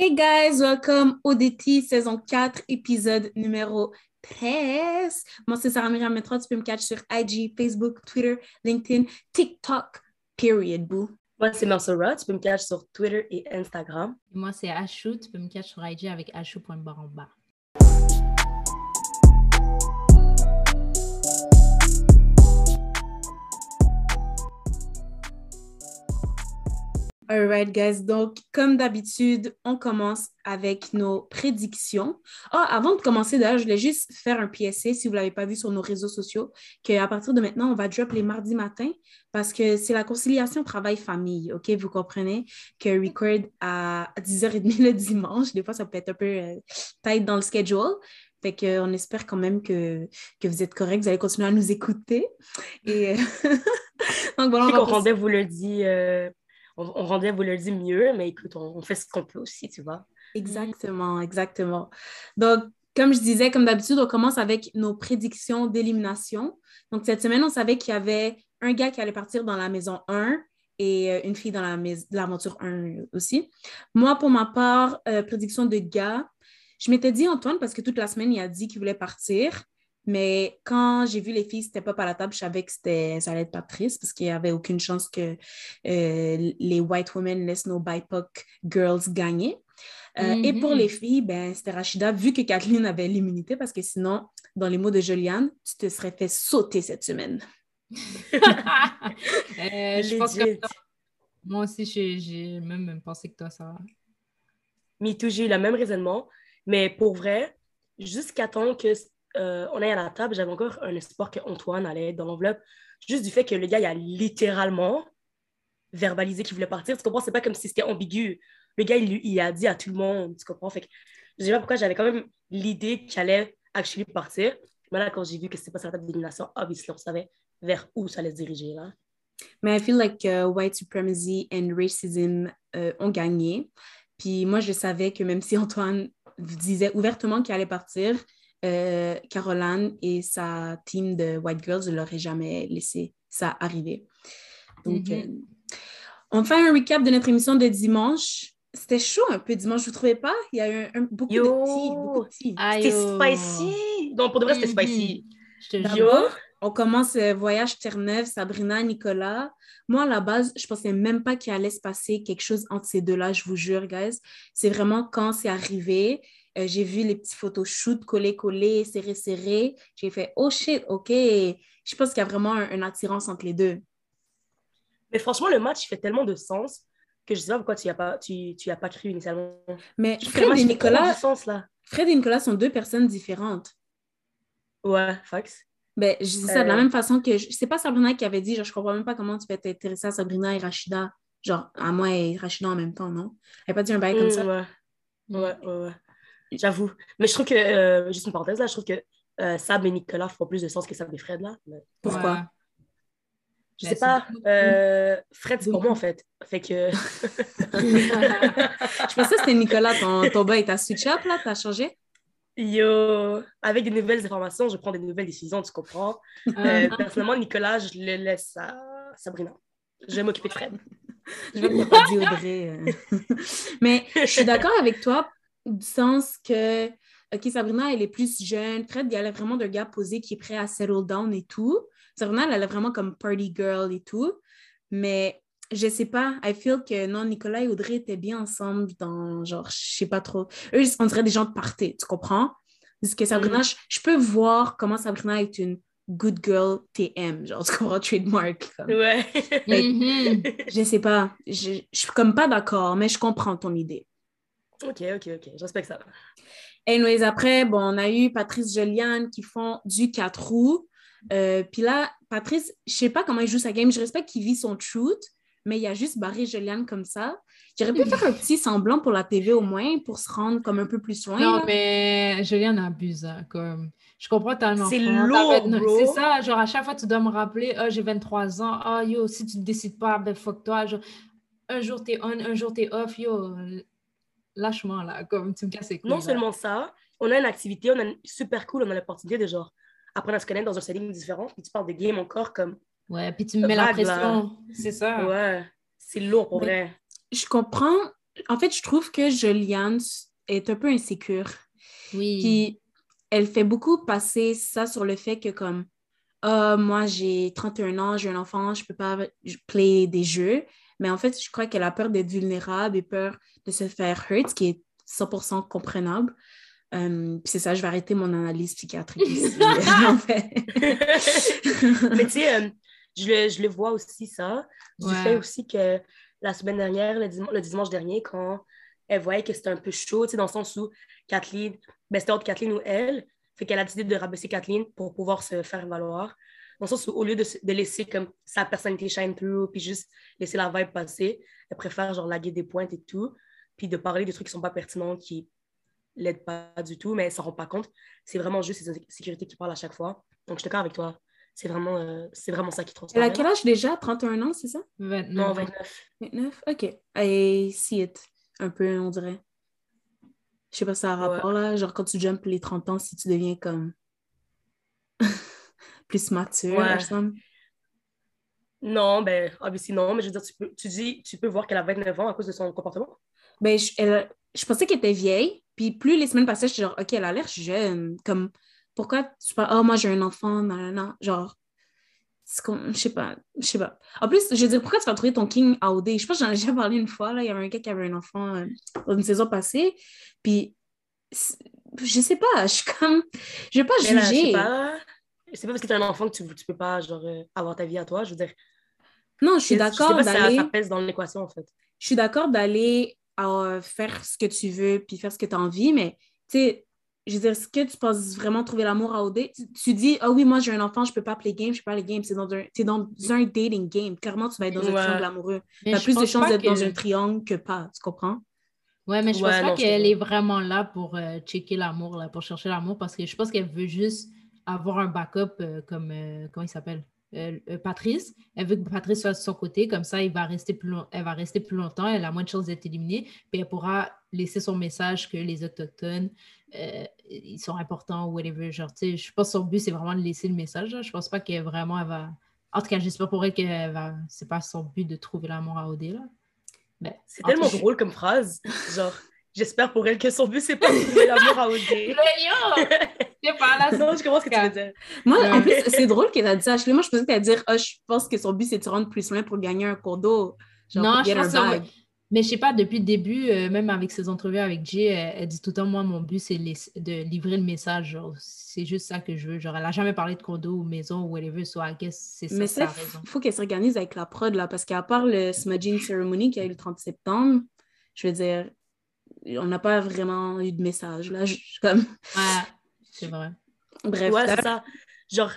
Hey guys, welcome au DT saison 4, épisode numéro 13. Moi, c'est Sarah Myriam Métra. Tu peux me catch sur IG, Facebook, Twitter, LinkedIn, TikTok, period, boo. Moi, c'est Marsora. Tu peux me catch sur Twitter et Instagram. Moi, c'est Ashou. Tu peux me catch sur IG avec ashou.baramba. Alright, guys. Donc, comme d'habitude, on commence avec nos prédictions. Ah, avant de commencer, d'ailleurs, je voulais juste faire un PSC, si vous ne l'avez pas vu sur nos réseaux sociaux, qu'à partir de maintenant, on va drop les mardis matins parce que c'est la conciliation travail-famille, OK? Vous comprenez que record à 10h30 le dimanche, des fois, ça peut être un peu euh, tight dans le schedule. Fait qu'on espère quand même que, que vous êtes correct, vous allez continuer à nous écouter. Et donc voilà, on va rendait vous le dit euh, on, on rendait vous le dit mieux, mais écoute, on, fait ce qu'on peut aussi, tu vois. Exactement, exactement. Donc, comme je disais, comme d'habitude, on commence avec nos prédictions d'élimination. Donc, cette semaine, on savait qu'il y avait un gars qui allait partir dans la maison 1 et euh, une fille dans l'aventure 1 aussi. Moi, pour ma part, euh, prédiction de gars, je m'étais dit Antoine parce que toute la semaine, il a dit qu'il voulait partir. Mais quand j'ai vu les filles step up à la table, je savais que ça allait être pas triste parce qu'il n'y avait aucune chance que euh, les white women laissent nos BIPOC girls gagner. Euh, et pour mm-hmm. les filles, ben, c'était Rachida, vu que Kathleen avait l'immunité, parce que sinon, dans les mots de Juliane, tu te serais fait sauter cette semaine. Euh, je pense que moi aussi, j'ai même pensé que toi, ça va. J'ai eu le même raisonnement, mais pour vrai, jusqu'à temps que euh, on est à la table, j'avais encore un espoir qu'Antoine allait dans l'enveloppe. Juste du fait que le gars, il a littéralement verbalisé qu'il voulait partir. Tu comprends? C'est pas comme si c'était ambigu. Le gars, il, il, a dit à tout le monde. Tu comprends? Fait que je sais pas pourquoi j'avais quand même l'idée qu'il allait actually partir. Mais là, quand j'ai vu que c'était pas sa table d'élimination, obviously, on savait vers où ça allait se diriger. Là. Mais I feel like uh, white supremacy and racism uh, ont gagné. Puis moi, je savais que même si Antoine disait ouvertement qu'il allait partir, euh, Caroline et sa team de White Girls ne l'auraient jamais laissé ça arriver. Donc, mm-hmm. euh, on fait un recap de notre émission de dimanche. C'était chaud un peu dimanche, vous ne trouvez pas? Il y a eu un, beaucoup, de petits, C'était spicy! Donc, pour de vrai, c'était spicy. Mm-hmm. Je On commence euh, Voyage Terre-Neuve, Sabrina, Nicolas. Moi, à la base, je pensais même pas qu'il allait se passer quelque chose entre ces deux-là, je vous jure, guys. C'est vraiment quand c'est arrivé, euh, j'ai vu les petits photoshoots collés-collés, serrés-serrés. J'ai fait, oh shit, OK. Je pense qu'il y a vraiment une attirance entre les deux. Mais franchement, le match fait tellement de sens que je ne sais pas pourquoi tu n'y as, pas, tu, tu as pas cru initialement. Mais Fred et Nicolas, sens, là. Fred et Nicolas sont deux personnes différentes. Ouais, fax. Ben, je dis ça de la euh. même façon que... C'est pas Sabrina qui avait dit, genre, je comprends même pas comment tu peux t'intéresser à Sabrina et Rachida, genre, à moi et Rachida en même temps, non? Elle n'a pas dit un bail comme ça? Ouais, ouais, ouais. ouais. J'avoue. Mais je trouve que, euh, juste une parenthèse, là, je trouve que euh, Sab et Nicolas font plus de sens que Sab et Fred, là. Pourquoi? Je sais pas. Euh, Fred, c'est pour moi, en fait. Fait que. je pensais que c'était Nicolas, ton, ton est à switch up, là, t'as changé? Yo, avec des nouvelles informations, je prends des nouvelles décisions, tu comprends? Ah. personnellement, Nicolas, je le laisse à Sabrina. Je vais m'occuper de Fred. je vais pas dire Audrey. Mais je suis d'accord avec toi du sens que, OK, Sabrina, elle est plus jeune. Fred, elle a vraiment d'un gars posé qui est prêt à settle down et tout. Sabrina, elle est vraiment comme party girl et tout. Mais je sais pas, I feel que non, Nicolas et Audrey étaient bien ensemble dans, genre, je sais pas trop. Eux, on dirait des gens de party, tu comprends? Parce que Sabrina, mm. je, peux voir comment Sabrina est une good girl TM, genre, tu comprends, trademark. Ouais. Mm-hmm. Je sais pas, je, je suis comme pas d'accord, mais je comprends ton idée. Ok, ok, ok. J'espère ça. Anyways, après, bon, on a eu Patrice Joliane qui font du 4 roues. Euh, puis là, Patrice, je sais pas comment il joue sa game. Je respecte qu'il vit son truth, mais il a juste barré Joliane comme ça. J'aurais pu faire un petit semblant pour la TV au moins, pour se rendre comme un peu plus loin. Non, mais Joliane abuse. Hein, comme... Je comprends tellement. C'est lourd, C'est ça, genre à chaque fois, tu dois me rappeler, ah, j'ai 23 ans, ah, yo, si tu ne décides pas, ben fuck toi. Genre, un jour t'es on, un jour t'es off, yo, lâche-moi, là, comme tu me casses les couilles. Non seulement ça, on a une activité, on a une super cool, on a l'opportunité de genre apprendre à se connaître dans un setting différent, puis tu parles de game encore comme. Ouais, puis tu me mets la pression, c'est ça. Ouais, c'est lourd pour vrai. Je comprends, en fait, je trouve que Juliane est un peu insécure. Oui. Puis elle fait beaucoup passer ça sur le fait que comme Ah, moi j'ai 31 ans, j'ai un enfant, je peux pas play des jeux. Mais en fait, je crois qu'elle a peur d'être vulnérable et peur de se faire hurt, ce qui est 100% comprenable. Euh, puis c'est ça, je vais arrêter mon analyse psychiatrique ici. en fait. Mais tu sais, euh, je, le, je le vois aussi ça. Du Ouais. fait aussi que la semaine dernière, le, dim- le dimanche dernier, quand elle voyait que c'était un peu chaud, tu sais, dans le sens où Kathleen, ben c'était entre Kathleen ou elle, fait qu'elle a décidé de rabaisser Kathleen pour pouvoir se faire valoir. Dans le sens où, au lieu de, se- de laisser comme sa personnalité shine through, puis juste laisser la vibe passer, elle préfère genre laguer des pointes et tout, puis de parler de trucs qui sont pas pertinents, qui l'aident pas du tout, mais elle s'en rend pas compte. C'est vraiment juste ses insécurités qui parlent à chaque fois. Donc, je suis d'accord avec toi. C'est vraiment, euh, c'est vraiment ça qui Elle a quel âge déjà? 31 ans, c'est ça? 29. Non, 29. 29? OK. I see it. Un peu, on dirait. Je sais pas si ça a un rapport, là. Genre, quand tu jumps les 30 ans, si tu deviens comme... plus mature, Ouais. Non, ben, obviously non, mais je veux dire, tu peux, tu dis, tu peux voir qu'elle a 29 ans à cause de son comportement. Ben, je, elle- je pensais qu'elle était vieille, puis plus les semaines passaient, j'étais genre, OK, elle a l'air jeune. Comme, pourquoi tu parles, oh, moi j'ai un enfant, non, non, non. Genre, je sais pas, je sais pas. En plus, je veux dire, pourquoi tu vas trouver ton king AOD? Je pense que j'en ai déjà parlé une fois, là, il y avait un gars qui avait un enfant euh, dans une saison passée, puis je sais pas, je suis comme, je vais pas Mais là, je sais juger. pas, c'est pas parce que tu as un enfant que tu, tu peux pas, genre, euh, avoir ta vie à toi. Je veux dire, Non, je suis je sais d'accord pas si ça, d'aller. ça pèse dans l'équation, en fait. je suis d'accord d'aller euh, faire ce que tu veux puis faire ce que tu as envie, mais tu sais, je veux dire, est-ce que tu penses vraiment trouver l'amour à OD? Tu, tu dis, ah oui, moi j'ai un enfant, je peux pas play game, je peux pas les games. C'est dans un, t'es dans un dating game. Clairement, tu vas être dans un triangle amoureux. Tu as je plus de chances d'être dans un triangle que pas, tu comprends? Ouais, mais je Ouais, pense non, pas je qu'elle est vraiment là pour euh, checker l'amour, là, pour chercher l'amour, parce que je pense qu'elle veut juste avoir un backup euh, comme, euh, comment il s'appelle? Euh, euh, Patrice. Elle veut que Patrice soit de son côté, comme ça, il va rester plus long- elle va rester plus longtemps, elle a moins de chances d'être éliminée, puis elle pourra laisser son message que les Autochtones, euh, ils sont importants ou whatever. Genre, tu sais, je pense que son but, c'est vraiment de laisser le message. là. Je pense pas qu'elle vraiment, elle va... En tout cas, j'espère pour elle que va... c'est pas son but de trouver l'amour à OD, là. Ben, C'est en tellement tout- drôle comme phrase. Genre, j'espère pour elle que son but, c'est pas de trouver l'amour à OD. Pas là, non, je comprends ce que tu veux dire. Moi, en plus, c'est drôle qu'elle a dit ça. Ashley. Moi, je pensais qu'elle dire, ah, je pense que son but, c'est de se rendre plus loin pour gagner un cours d'eau. Genre, Non, je pense que. Mais je sais pas, depuis le début, euh, même avec ses entrevues avec Jay, elle, elle dit tout le temps, moi, mon but, c'est de livrer le message. genre, C'est juste ça que je veux. Genre, elle a jamais parlé de condo ou maison ou whatever, so I guess c'est ça, Mais ça il faut qu'elle s'organise avec la prod, là, parce qu'à part le Smudging Ceremony qui a eu le 30 septembre, je veux dire, on n'a pas vraiment eu de message, là. Je- je- comme... Ouais, c'est vrai. Bref, Ouais, c'est ça. Genre,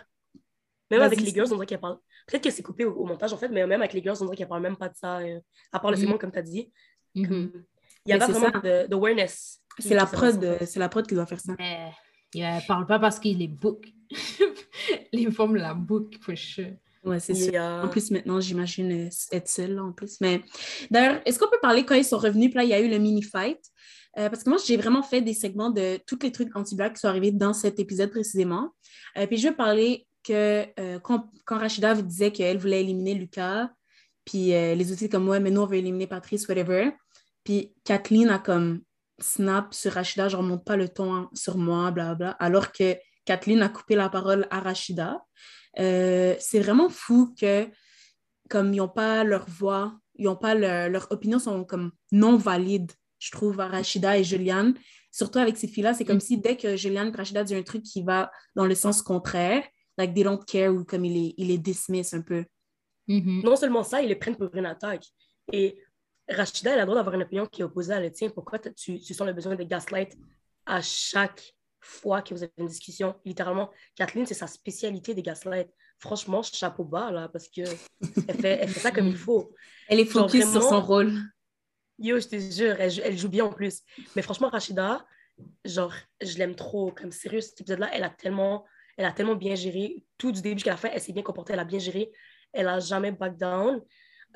même avec les girls, on dirait qu'elle parle. Peut-être que c'est coupé au, au montage, en fait, mais même avec les girls, on dirait qu'elle parle même pas de ça, euh, à part le Mhm. segment, comme tu as dit. Mhm. Comme, Il y a Mais pas c'est vraiment de- d'awareness. qui- c'est la prod, euh, c'est la prod qui doit faire ça. Mais elle parle pas parce qu'il est book. Les femmes la book, for sure. Ouais, c'est Il sûr. En plus, maintenant, j'imagine euh, être seule, là, en plus. Mais d'ailleurs, est-ce qu'on peut parler quand ils sont revenus? Puis là, il y a eu le mini-fight. Euh, parce que moi, j'ai vraiment fait des segments de tous les trucs anti-black qui sont arrivés dans cet épisode précisément. Euh, puis je veux parler que euh, quand, Rachida vous disait qu'elle voulait éliminer Lucas, puis les outils comme moi, mais nous, on veut éliminer Patrice, whatever. Puis Kathleen a comme snap sur Rachida, je remonte pas le ton sur moi, blablabla, alors que Kathleen a coupé la parole à Rachida. C'est vraiment fou que, comme ils n'ont pas leur voix, ils ont pas leur, leurs opinions sont comme non valides, je trouve, à Rachida et Juliane. Surtout avec ces filles-là, c'est comme si dès que Juliane et Rachida disent un truc qui va dans le sens contraire, like they don't care ou comme il est, il est dismiss un peu. Mhm. Non seulement ça, ils les prennent pour une attaque. Et Rachida, elle a le droit d'avoir une opinion qui est opposée à la tienne. Pourquoi tu, tu sens le besoin de gaslight à chaque fois que vous avez une discussion? Littéralement, Kathleen, c'est sa spécialité des gaslight. Franchement, chapeau bas, là, parce que elle fait, elle fait ça comme il faut. Elle est Genre focus sur son rôle. Yo, je te jure, elle, jou- elle joue bien en plus. Mais franchement, Rachida, genre, je l'aime trop. Comme sérieux, cet épisode-là, elle a tellement, elle a tellement bien géré. Tout du début jusqu'à la fin, elle s'est bien comportée, elle a bien géré. Elle a jamais back down.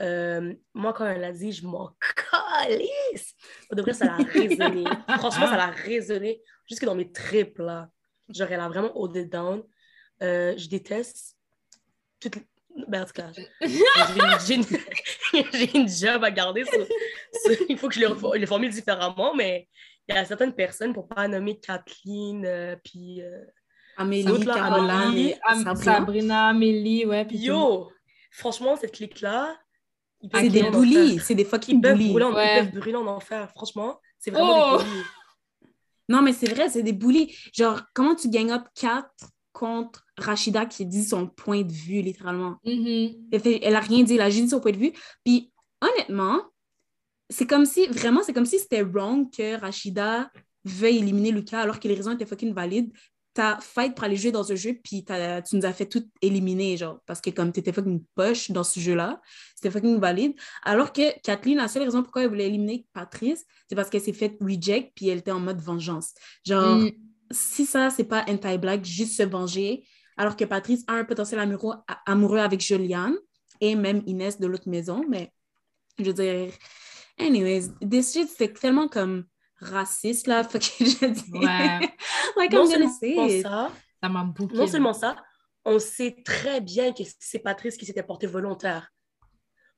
Euh, moi, quand elle a dit, je m'en calisse. De vrai, ça l'a résonné. Franchement, ça l'a résonné jusque dans mes tripes, là. Genre, elle a vraiment hold it down. Euh, je déteste toutes les- Ben, en tout cas, j'ai- j'ai une... j'ai une job à garder sur, il faut que je les, refo- les formule différemment, mais il y a certaines personnes, pour pas nommer Kathleen, euh, puis... euh, Amélie, là, Caroline, Amélie, Sabrina. Sabrina, Amélie, ouais. puis tout le. Yo! Franchement, cette clique-là, C'est des bullies, c'est des fucking peuvent, bullies. brûler en, Ouais. ils peuvent brûler en enfer. Franchement, c'est vraiment Oh! des bullies. Non, mais c'est vrai, c'est des bullies. Genre, comment tu gang up 4 contre Rachida qui dit son point de vue, littéralement? Mhm. Elle, fait- elle a rien dit, elle a juste dit son point de vue. Puis, honnêtement, c'est comme si, vraiment, c'est comme si c'était wrong que Rachida veuille éliminer Lucas alors que les raisons étaient fucking valides. T'as fight pour aller jouer dans un jeu, puis tu nous as fait tout éliminer, genre, parce que comme t'étais fucking poche dans ce jeu-là, c'était fucking valide. Alors que Kathleen, la seule raison pourquoi elle voulait éliminer Patrice, c'est parce qu'elle s'est fait reject, puis elle était en mode vengeance. Genre, Mm. si ça, c'est pas anti-black, juste se venger, alors que Patrice a un potentiel amoureux, avec Juliane et même Inès de l'autre maison, mais je veux dire, anyways, this shit, c'est tellement comme raciste, là, faut que je dise. Ouais. like, Non I'm gonna seulement say ça, Ça m'a bouqué. non seulement ça, on sait très bien que c'est Patrice qui s'était porté volontaire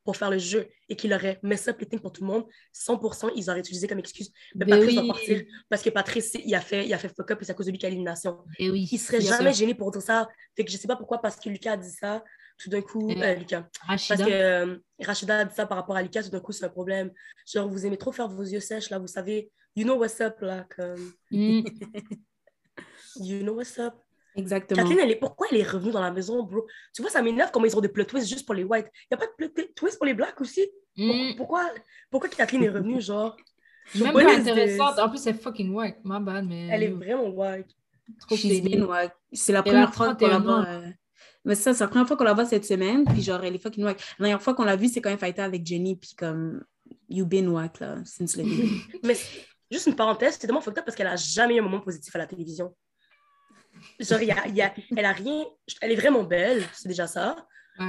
pour faire le jeu et qu'il aurait mess up les things pour tout le monde, 100%, ils auraient utilisé comme excuse. Mais Ben Patrice oui. va partir parce que Patrice, il a fait, il a fait fuck up et c'est à cause de lui qu'il a l'élimination. Et oui. Il serait jamais sûr. gêné pour dire ça. Fait que je sais pas pourquoi, parce que Lucas a dit ça, tout d'un coup, Et- euh, Lucas, Rachida. parce que euh, Rachida a dit ça par rapport à Lucas, tout d'un coup, c'est un problème. Genre, vous aimez trop faire vos yeux sèches, là, vous savez, you know what's up, là, comme, Mm. you know what's up. Exactement. Kathleen, elle est, pourquoi elle est revenue dans la maison, bro? Tu vois, ça m'énerve comment ils ont des plot twists juste pour les whites. Il n'y a pas de plot twist pour les blacks aussi? Mm. Pourquoi, pourquoi Kathleen est revenue, genre? Même pas intéressante. En plus, c'est fucking work. Ma bad, mais. Elle est vraiment white. wack. C'est la Elle première fois qu'on la 31 voit. euh, Mais ça, c'est la première fois qu'on la voit cette semaine, puis genre, elle est fucking wack. La dernière fois qu'on l'a vue, c'est quand elle fightait avec Jenny, puis comme, you been wack, là, since le début. Mais juste une parenthèse, c'est tellement fucked up parce qu'elle a jamais eu un moment positif à la télévision. Genre, y a, y a- elle a rien. Elle est vraiment belle, c'est déjà ça.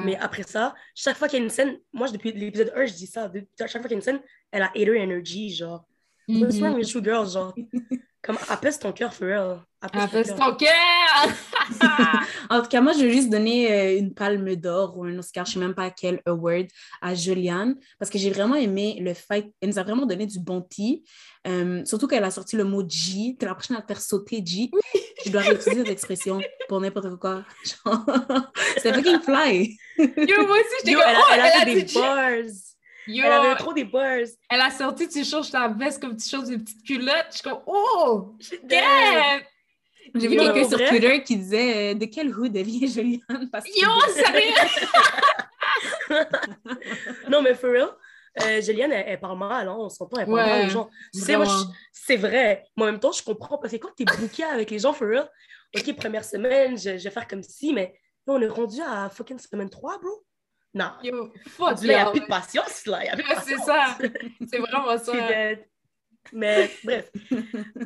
Mais après ça, chaque fois qu'il y a une scène, moi, depuis l'épisode 1, je dis ça. de- chaque fois qu'il y a une scène, elle a hater energy, genre. Mhm. What's wrong with you girls, genre? Comme, apaise ton cœur, for real. Apaise cœur. ton cœur! En tout cas, moi, je veux juste donner euh, une palme d'or ou un Oscar, je ne sais même pas quel award, à Juliane, parce que j'ai vraiment aimé le fight. Elle nous a vraiment donné du bon tea. Euh, surtout qu'elle a sorti le mot G, que la prochaine à te faire sauter G. Je dois réutiliser cette expression pour n'importe quoi. C'était fucking fly. Yo, moi aussi, j'étais comme, elle a, oh, elle a elle a fait des dit- bars. Yo, Elle avait trop des bars. elle a sorti, tu changes ta veste comme tu changes des petites culottes. Je suis comme, oh, Damn. J'ai vu quelqu'un sur? Twitter qui disait euh, de quelle hood devient Juliane parce que Yo, sérieux? Non, mais for real, euh, Juliane, elle, elle parle mal, hein, on s'entend, elle parle Ouais, mal aux gens. Tu sais, moi, c'est vrai. Mais en même temps, je comprends parce que quand t'es booké avec les gens, for real, OK, première semaine, je, je vais faire comme si, mais là, on est rendu à fucking semaine 3, bro. Non. Yo, fuck, Là, il n'y a plus de patience, là. Y a plus de Ouais, patience. C'est ça. C'est vraiment ça. Mais bref.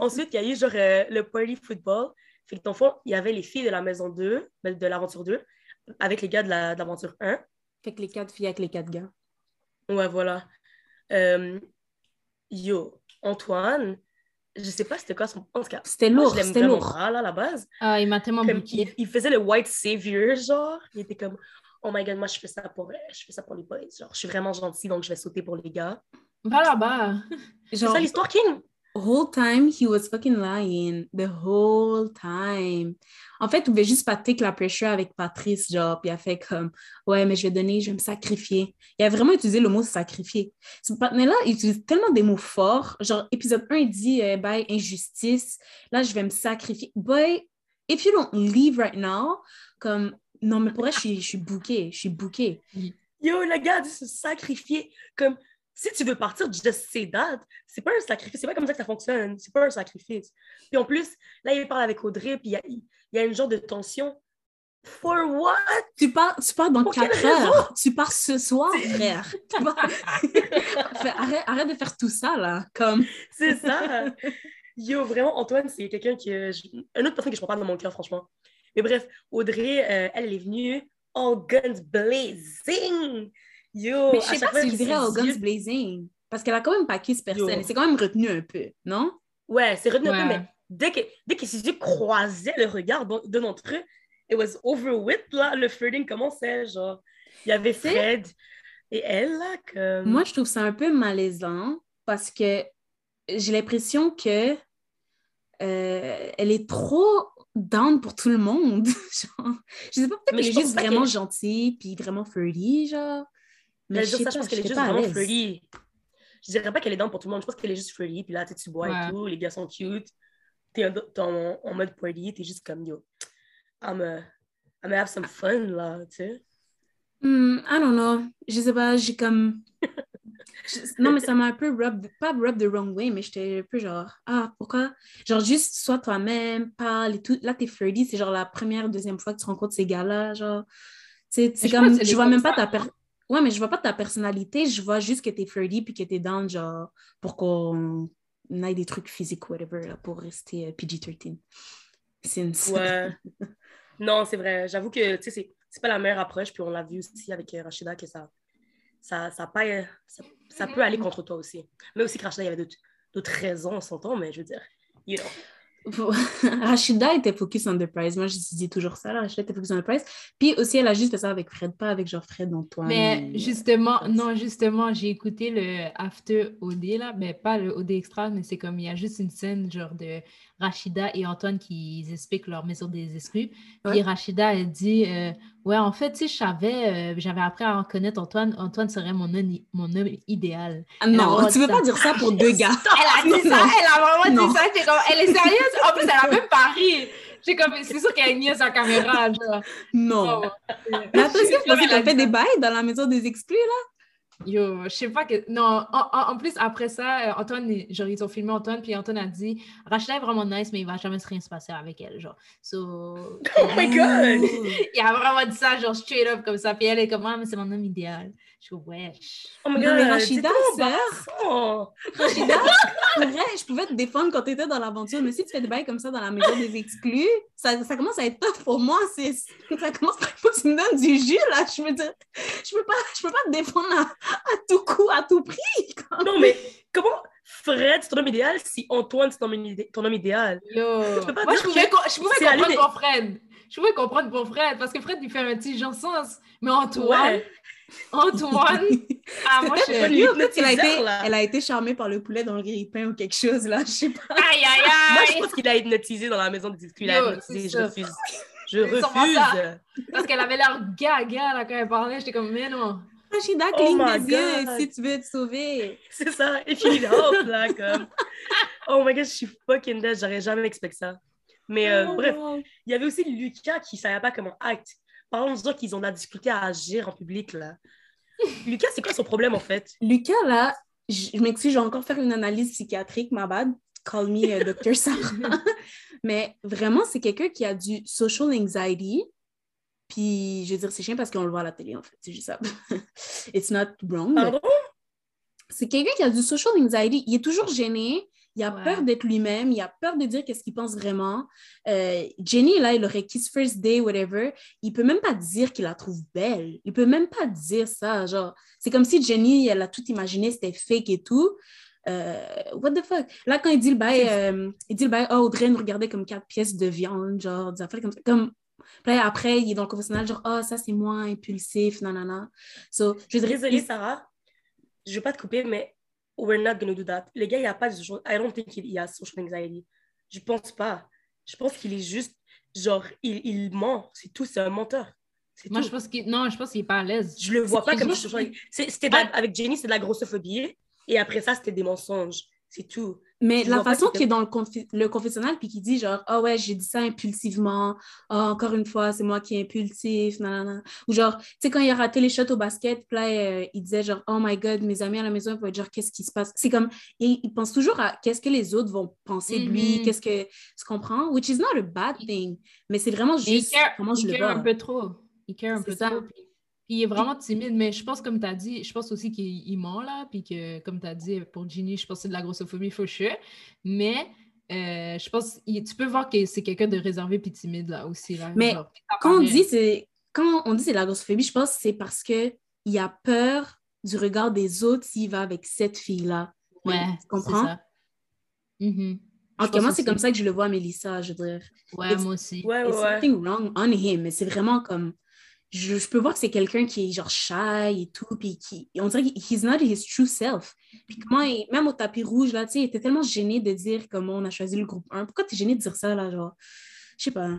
Ensuite, il y a eu genre euh, le party football. Fait que dans le fond, il y avait les filles de la maison 2, ben, de l'aventure 2, avec les gars de la- de l'aventure 1. Fait que les quatre filles avec les quatre gars. Ouais, voilà. Euh, yo, Antoine, je sais pas c'était quoi son. En tout cas, C'était moi, lourd, je l'aime lourd. là, à la base. Ah, il m'a tellement Comme, il, il faisait le white savior, genre. Il était comme, oh my god, moi, je fais ça pour, je fais ça pour les boys. Genre, je suis vraiment gentil, donc je vais sauter pour les gars. Là-bas. C'est Genre, ça l'histoire, King? whole time, he was fucking lying. The whole time. En fait, il pouvait juste pas take la pressure avec Patrice, genre, puis il a fait comme, ouais, mais je vais donner, je vais me sacrifier. Il a vraiment utilisé le mot sacrifier. Ce partenaire-là, il utilise tellement des mots forts. Genre, épisode 1, il dit, euh, bye, injustice. Là, je vais me sacrifier. Boy, if you don't leave right now, comme, non, mais pour vrai, je suis, je suis bookée, je suis bookée. Yo, le gars dit se sacrifier. Comme, si tu veux partir, just say that. C'est pas un sacrifice. C'est pas comme ça que ça fonctionne. C'est pas un sacrifice. Puis en plus, là, il parle avec Audrey, puis il y a, il y a une genre de tension. For what? Tu pars, tu pars dans Pour quelle 4 raison? heures. Tu pars ce soir, frère. Arrête, arrête de faire tout ça, là. Comme... C'est ça. Yo, vraiment, Antoine, c'est quelqu'un que. je- Une autre personne que je prends pas dans mon cœur, franchement. Mais bref, Audrey, euh, elle, elle est venue en guns blazing. Yo, Mais je sais pas si je dirais ses au Guns yeux- Blazing. Parce qu'elle a quand même pas kiss personne. Elle s'est quand même retenue un peu, non? Ouais, c'est retenu un peu, mais dès que, dès que ses yeux croisaient le regard d'un d'un d'entre eux, it was over with, là, le flirting commençait, genre. Il y avait? Fred, Et elle, là, comme... Moi, je trouve ça un peu malaisant parce que j'ai l'impression que euh, elle est trop down pour tout le monde. genre, je sais pas, peut-être qu'elle je est juste vraiment gentille puis vraiment flirty, genre. Mais je sais ça, je pense qu'elle est juste vraiment flirty. Je dirais pas qu'elle est dans pour tout le monde. Je pense qu'elle est juste flirty. Puis là, tu bois Ouais. et tout. Les gars sont cute. T'es en, en, mode party. T'es juste comme, yo, I'm a, I'm gonna have some fun, là, tu sais. Hmm, I don't know. Je sais pas, j'ai comme. Je- Non, mais ça m'a un peu rub, pas rub the wrong way, mais j'étais un peu genre, ah, pourquoi? Genre, juste sois toi-même, parle et tout. Là, t'es flirty, c'est genre la première, deuxième fois que tu rencontres ces gars-là, genre. C'est comme, je vois même pas ta per... Ouais, mais je vois pas ta personnalité, je vois juste que t'es flirty puis que t'es down, genre, pour qu'on aille des trucs physiques, whatever, là, pour rester euh, PG-13. Since. Ouais. non, c'est vrai. J'avoue que, tu sais, c'est- c'est pas la meilleure approche. Puis on l'a vu aussi avec euh, Rachida que ça, ça, ça, pas, ça, ça peut aller contre toi aussi. Mais aussi que Rachida, il y avait d'autres- d'autres raisons, on s'entend, mais je veux dire, you know. Rachida était focus on the prize. Moi, je dis toujours ça. Là. Rachida était focus on the prize. Puis aussi, elle a juste fait ça avec Fred, pas avec genre Fred, Antoine. Mais et- justement, non, justement, j'ai écouté le After OD, là, mais pas le OD Extra, mais c'est comme, il y a juste une scène, genre, de Rachida et Antoine qui expliquent leur maison des exclus. Puis Ouais. Rachida, elle dit, euh, ouais, en fait, tu sais, je savais, euh, j'avais appris à en connaître Antoine, Antoine serait mon homme, mon homme idéal. Ah non, a tu peux ça. pas dire ça pour deux gars. Elle a dit ça, elle a vraiment Non. dit ça, comme, elle est sérieuse? En plus, elle a même pas ri. J'ai comme, c'est sûr qu'elle niaise sa caméra, genre. Non. Oh, Mais attends, mais qu'elle elle fait a des bails dans la maison des exclus, là? Yo, je sais pas que. Non, en, plus, après ça, euh, Antoine, genre, ils ont filmé Antoine, puis Antoine a dit Rachida est vraiment nice, mais il va jamais rien se passer avec elle, genre. So. Oh my God! il a vraiment dit ça, genre, straight up, comme ça, puis elle est comme, ah, mais c'est mon homme idéal. Je suis wesh. Oh my Non, god, mais c'est Rachida, sœur. Rachida, vrai, je pouvais te défendre quand t'étais dans l'aventure, mais si tu fais des bails comme ça dans la maison des exclus, ça, ça commence à être tough pour moi. C'est, ça commence à faut que tu me donnes du jus, là. Je veux dire, je peux pas, je peux pas te défendre à, à tout coup, à tout prix. Non, mais comment Fred, c'est ton homme idéal si Antoine, c'est ton, idé- ton homme idéal? Yo. peux pas Moi, dire je pouvais, co- je comprendre pour Fred. Je pouvais comprendre pour Fred, parce que Fred, il fait un petit genre sens. Mais Antoine, Ouais. Antoine, ah, moi, je lui suis. a été, là. elle a été charmée par le poulet dans le grille-pain ou quelque chose, là. Je sais pas. Aïe, aïe, Moi, je aïe! pense qu'il a hypnotisé dans la maison des exclus. Il a hypnotisé, je refuse. Je refuse. Parce qu'elle avait l'air gaga là, quand elle parlait. J'étais comme, mais non. Rachida, Oh cligne my des yeux God. si tu veux te sauver. C'est ça. Et puis il off, là, comme. Oh my god, je suis fucking dead. J'aurais jamais expecté ça. Mais euh, Oh, bref, wow. il y avait aussi Lucas qui savait pas comment act. Par exemple, dire qu'ils ont de la difficulté à agir en public, là? Lucas, c'est quoi son problème, en fait? Lucas, là, je m'excuse, je vais encore faire une analyse psychiatrique, ma bad. Call me euh, Dr. Sarah. Mais vraiment, c'est quelqu'un qui a du social anxiety. Puis, je veux dire, c'est chiant parce qu'on le voit à la télé, en fait. C'est juste ça. It's not wrong. Pardon? C'est quelqu'un qui a du social anxiety. Il est toujours gêné. Il a Ouais. peur d'être lui-même. Il a peur de dire qu'est-ce qu'il pense vraiment. Euh, Jenny, là, il aurait kiss first day, whatever. Il peut même pas dire qu'il la trouve belle. Il peut même pas dire ça. Genre, c'est comme si Jenny, elle a tout imaginé, c'était fake et tout. Euh, what the fuck? Là, quand il dit le bail, euh, il dit le bail, oh, Audrey nous regardait comme quatre pièces de viande, genre, des affaires comme ça. Comme... Après, il est dans le confessionnal, genre, oh, ça, c'est moi, impulsif, nanana. So, je dire, Désolée, Sarah. Je vais pas te couper, mais we're not gonna do that. Le gars, il a pas de social... I don't think il y a social anxiety. Je pense pas. Je pense qu'il est juste, genre, il, il ment. C'est tout, c'est un menteur. C'est Moi, tout. je pense qu'il. Non, je pense qu'il est pas à l'aise. Je le vois pas comme juste- social C'était la- avec Jenny, c'est de la grossophobie. Et après ça, c'était des mensonges. C'est tout. Mais Je la façon qu'il est dans le, confi- le confessionnal puis qu'il dit genre ah ouais j'ai dit ça impulsivement ah encore une fois c'est moi qui est impulsif nanana ou genre tu sais quand il a raté les shots au basket là euh, il disait genre oh my god mes amis à la maison vont dire qu'est-ce qui se passe c'est comme il, il pense toujours à qu'est-ce que les autres vont penser de lui Mhm. qu'est-ce que tu comprends? Which is not a bad thing mais c'est vraiment Mais il juste care, comment je il le care vois un peu trop. Il care un peu ça. trop. Puis il est vraiment timide, mais je pense, comme tu as dit, je pense aussi qu'il il ment là. Puis que, comme tu as dit, pour Ginny, je pense que c'est de la grossophobie, for sure. Mais euh, je pense, il- tu peux voir que c'est quelqu'un de réservé puis timide là aussi. Là, Mais Genre, quand on dit c'est quand on dit c'est la grossophobie je pense que c'est parce que il a peur du regard des autres s'il va avec cette fille là Ouais, tu c'est comprends? ça. Mhm. En tout moi, c'est comme ça que je le vois, Mélissa, je veux dire. Ouais, It's- moi aussi. Ouais, ouais. something wrong on him, mais c'est vraiment comme... je, je peux voir que c'est quelqu'un qui est genre shy et tout, puis qui, on dirait qu'il he's not his true self. Puis comment, il- même au tapis rouge, là, tu sais, il était tellement gêné de dire comment on a choisi le groupe 1. Pourquoi tu es gêné de dire ça, là, genre? Je sais pas.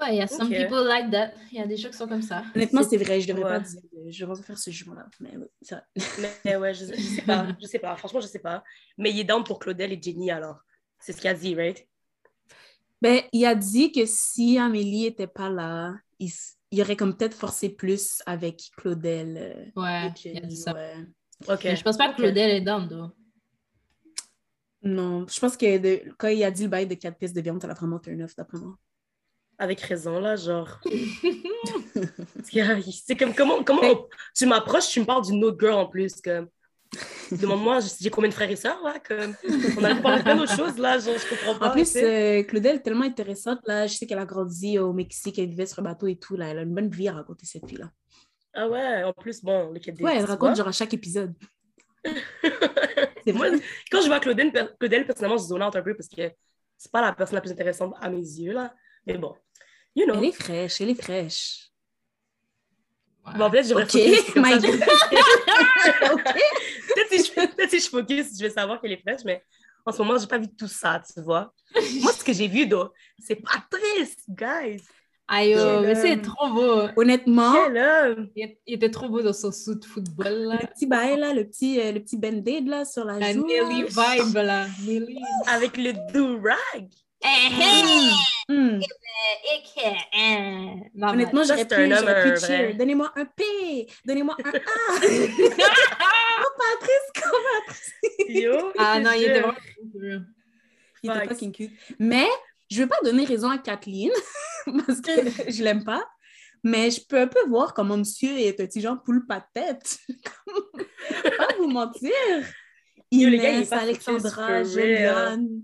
Ouais, il y a some Ok. people like that. Il y a des gens qui sont comme ça. Honnêtement, c'est vrai, je devrais Ouais. pas dire, je devrais pas faire ce jugement-là. Mais oui, c'est vrai. Mais, mais ouais, je, je sais pas. Je sais pas. Franchement, je sais pas. Mais il est down pour Claudel et Jenny alors. C'est ce qu'il a dit, right? Ben, il a dit que si Amélie était pas là, il, il aurait comme peut-être forcé plus avec Claudel euh, Ouais, et il y a Jenny. dit ça. ouais. Ok. Mais je pense pas que. Claudel est down, though. Non, je pense que de- quand il a dit le bail de 4 pièces de viande, ça l'a vraiment turn off, d'après moi. Avec raison, là, genre. C'est comme comment, comment on- tu m'approches, tu me parles d'une autre girl en plus. Comme... Demande-moi, j'ai combien de frères et sœurs, là? Comme... On a parlé plein d'autres choses, là, genre, je comprends pas. En plus, euh, Claudel est tellement intéressante. Là, je sais qu'elle a grandi au Mexique, elle vivait sur un bateau et tout. Là. Elle a une bonne vie à raconter, cette fille-là. Ah ouais, en plus, bon, le des Ouais, elle raconte genre à chaque épisode. Moi, quand je vois Claudel, Claudel, personnellement, je zone out un peu parce que c'est pas la personne la plus intéressante à mes yeux, là. Mais bon, you know. Elle est fraîche, elle est fraîche. Ouais. Bon, peut-être focus, je- OK. peut-être si, je, peut-être si je focus, je vais savoir qu'elle est fraîche, mais en ce moment, j'ai pas vu tout ça, tu vois. Moi, ce que j'ai vu, though, c'est pas triste, guys. Aïe, oh, mais c'est trop beau. Honnêtement, Quel homme! Il, il était trop beau dans son suit de football, là. le petit bail, là, le petit, euh, le petit band-aid là, sur la La joue. Nelly là. vibe, là. Nelly. Avec le do-rag. Non, Honnêtement, j'aurais pu, homme, j'aurais pu un cheer. vrai. Donnez-moi un P, donnez-moi un A. oh, Patrice, comment Yo, Ah non, il était vraiment. Il était fucking cute. Mais je ne vais pas donner raison à Kathleen parce que je l'aime pas. Mais je peux un peu voir comment monsieur est un petit genre poule pas de tête. pas vous mentir. Yo, gars, il est Alexandra. Juliane.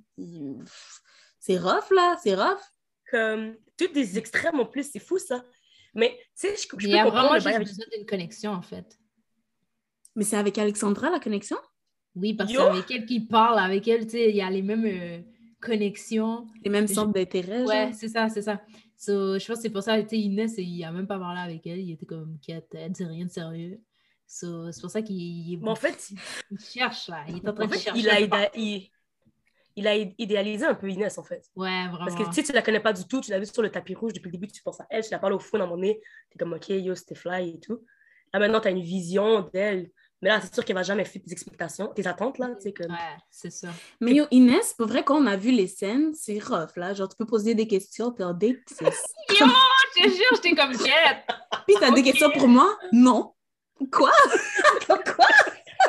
C'est rough, là. C'est rough. Comme, toutes des extrêmes en plus, c'est fou, ça. Mais, tu sais, je, je peux Il y a comprendre avec... besoin d'une connexion, en fait. Mais c'est avec Alexandra, la connexion? Oui, parce Yo! qu'avec elle qui parle, avec elle, tu sais, il y a les mêmes euh, connexions. Les mêmes Je- centres d'intérêt, Ouais, c'est ça, c'est ça. So, je pense que c'est pour ça, tu sais, Inès, il a même pas parlé avec elle. Il était comme quête, elle dit rien de sérieux. So, c'est pour ça qu'il il- Mais en fait, il cherche, là. Il est en train en de fait chercher. il, a il, il a idéalisé un peu Inès, en fait. Ouais, vraiment. Parce que tu sais, tu la connais pas du tout, tu l'as vu sur le tapis rouge depuis le début, tu penses à elle, tu la parles au fond à un moment donné, t'es comme, OK, yo, c'était fly et tout. Là, maintenant, tu as une vision d'elle. Mais là, c'est sûr qu'elle va jamais faire tes expectations, tes attentes, là, tu sais, comme... Ouais, c'est ça. Mais yo, Inès, pour vrai, quand on a vu les scènes, c'est rough, là. Genre, tu peux poser des questions, puis en date, c'est... Yo, je te jure, j'étais comme quête. Puis t'as des Ok. questions pour moi? Non. Quoi? Quoi?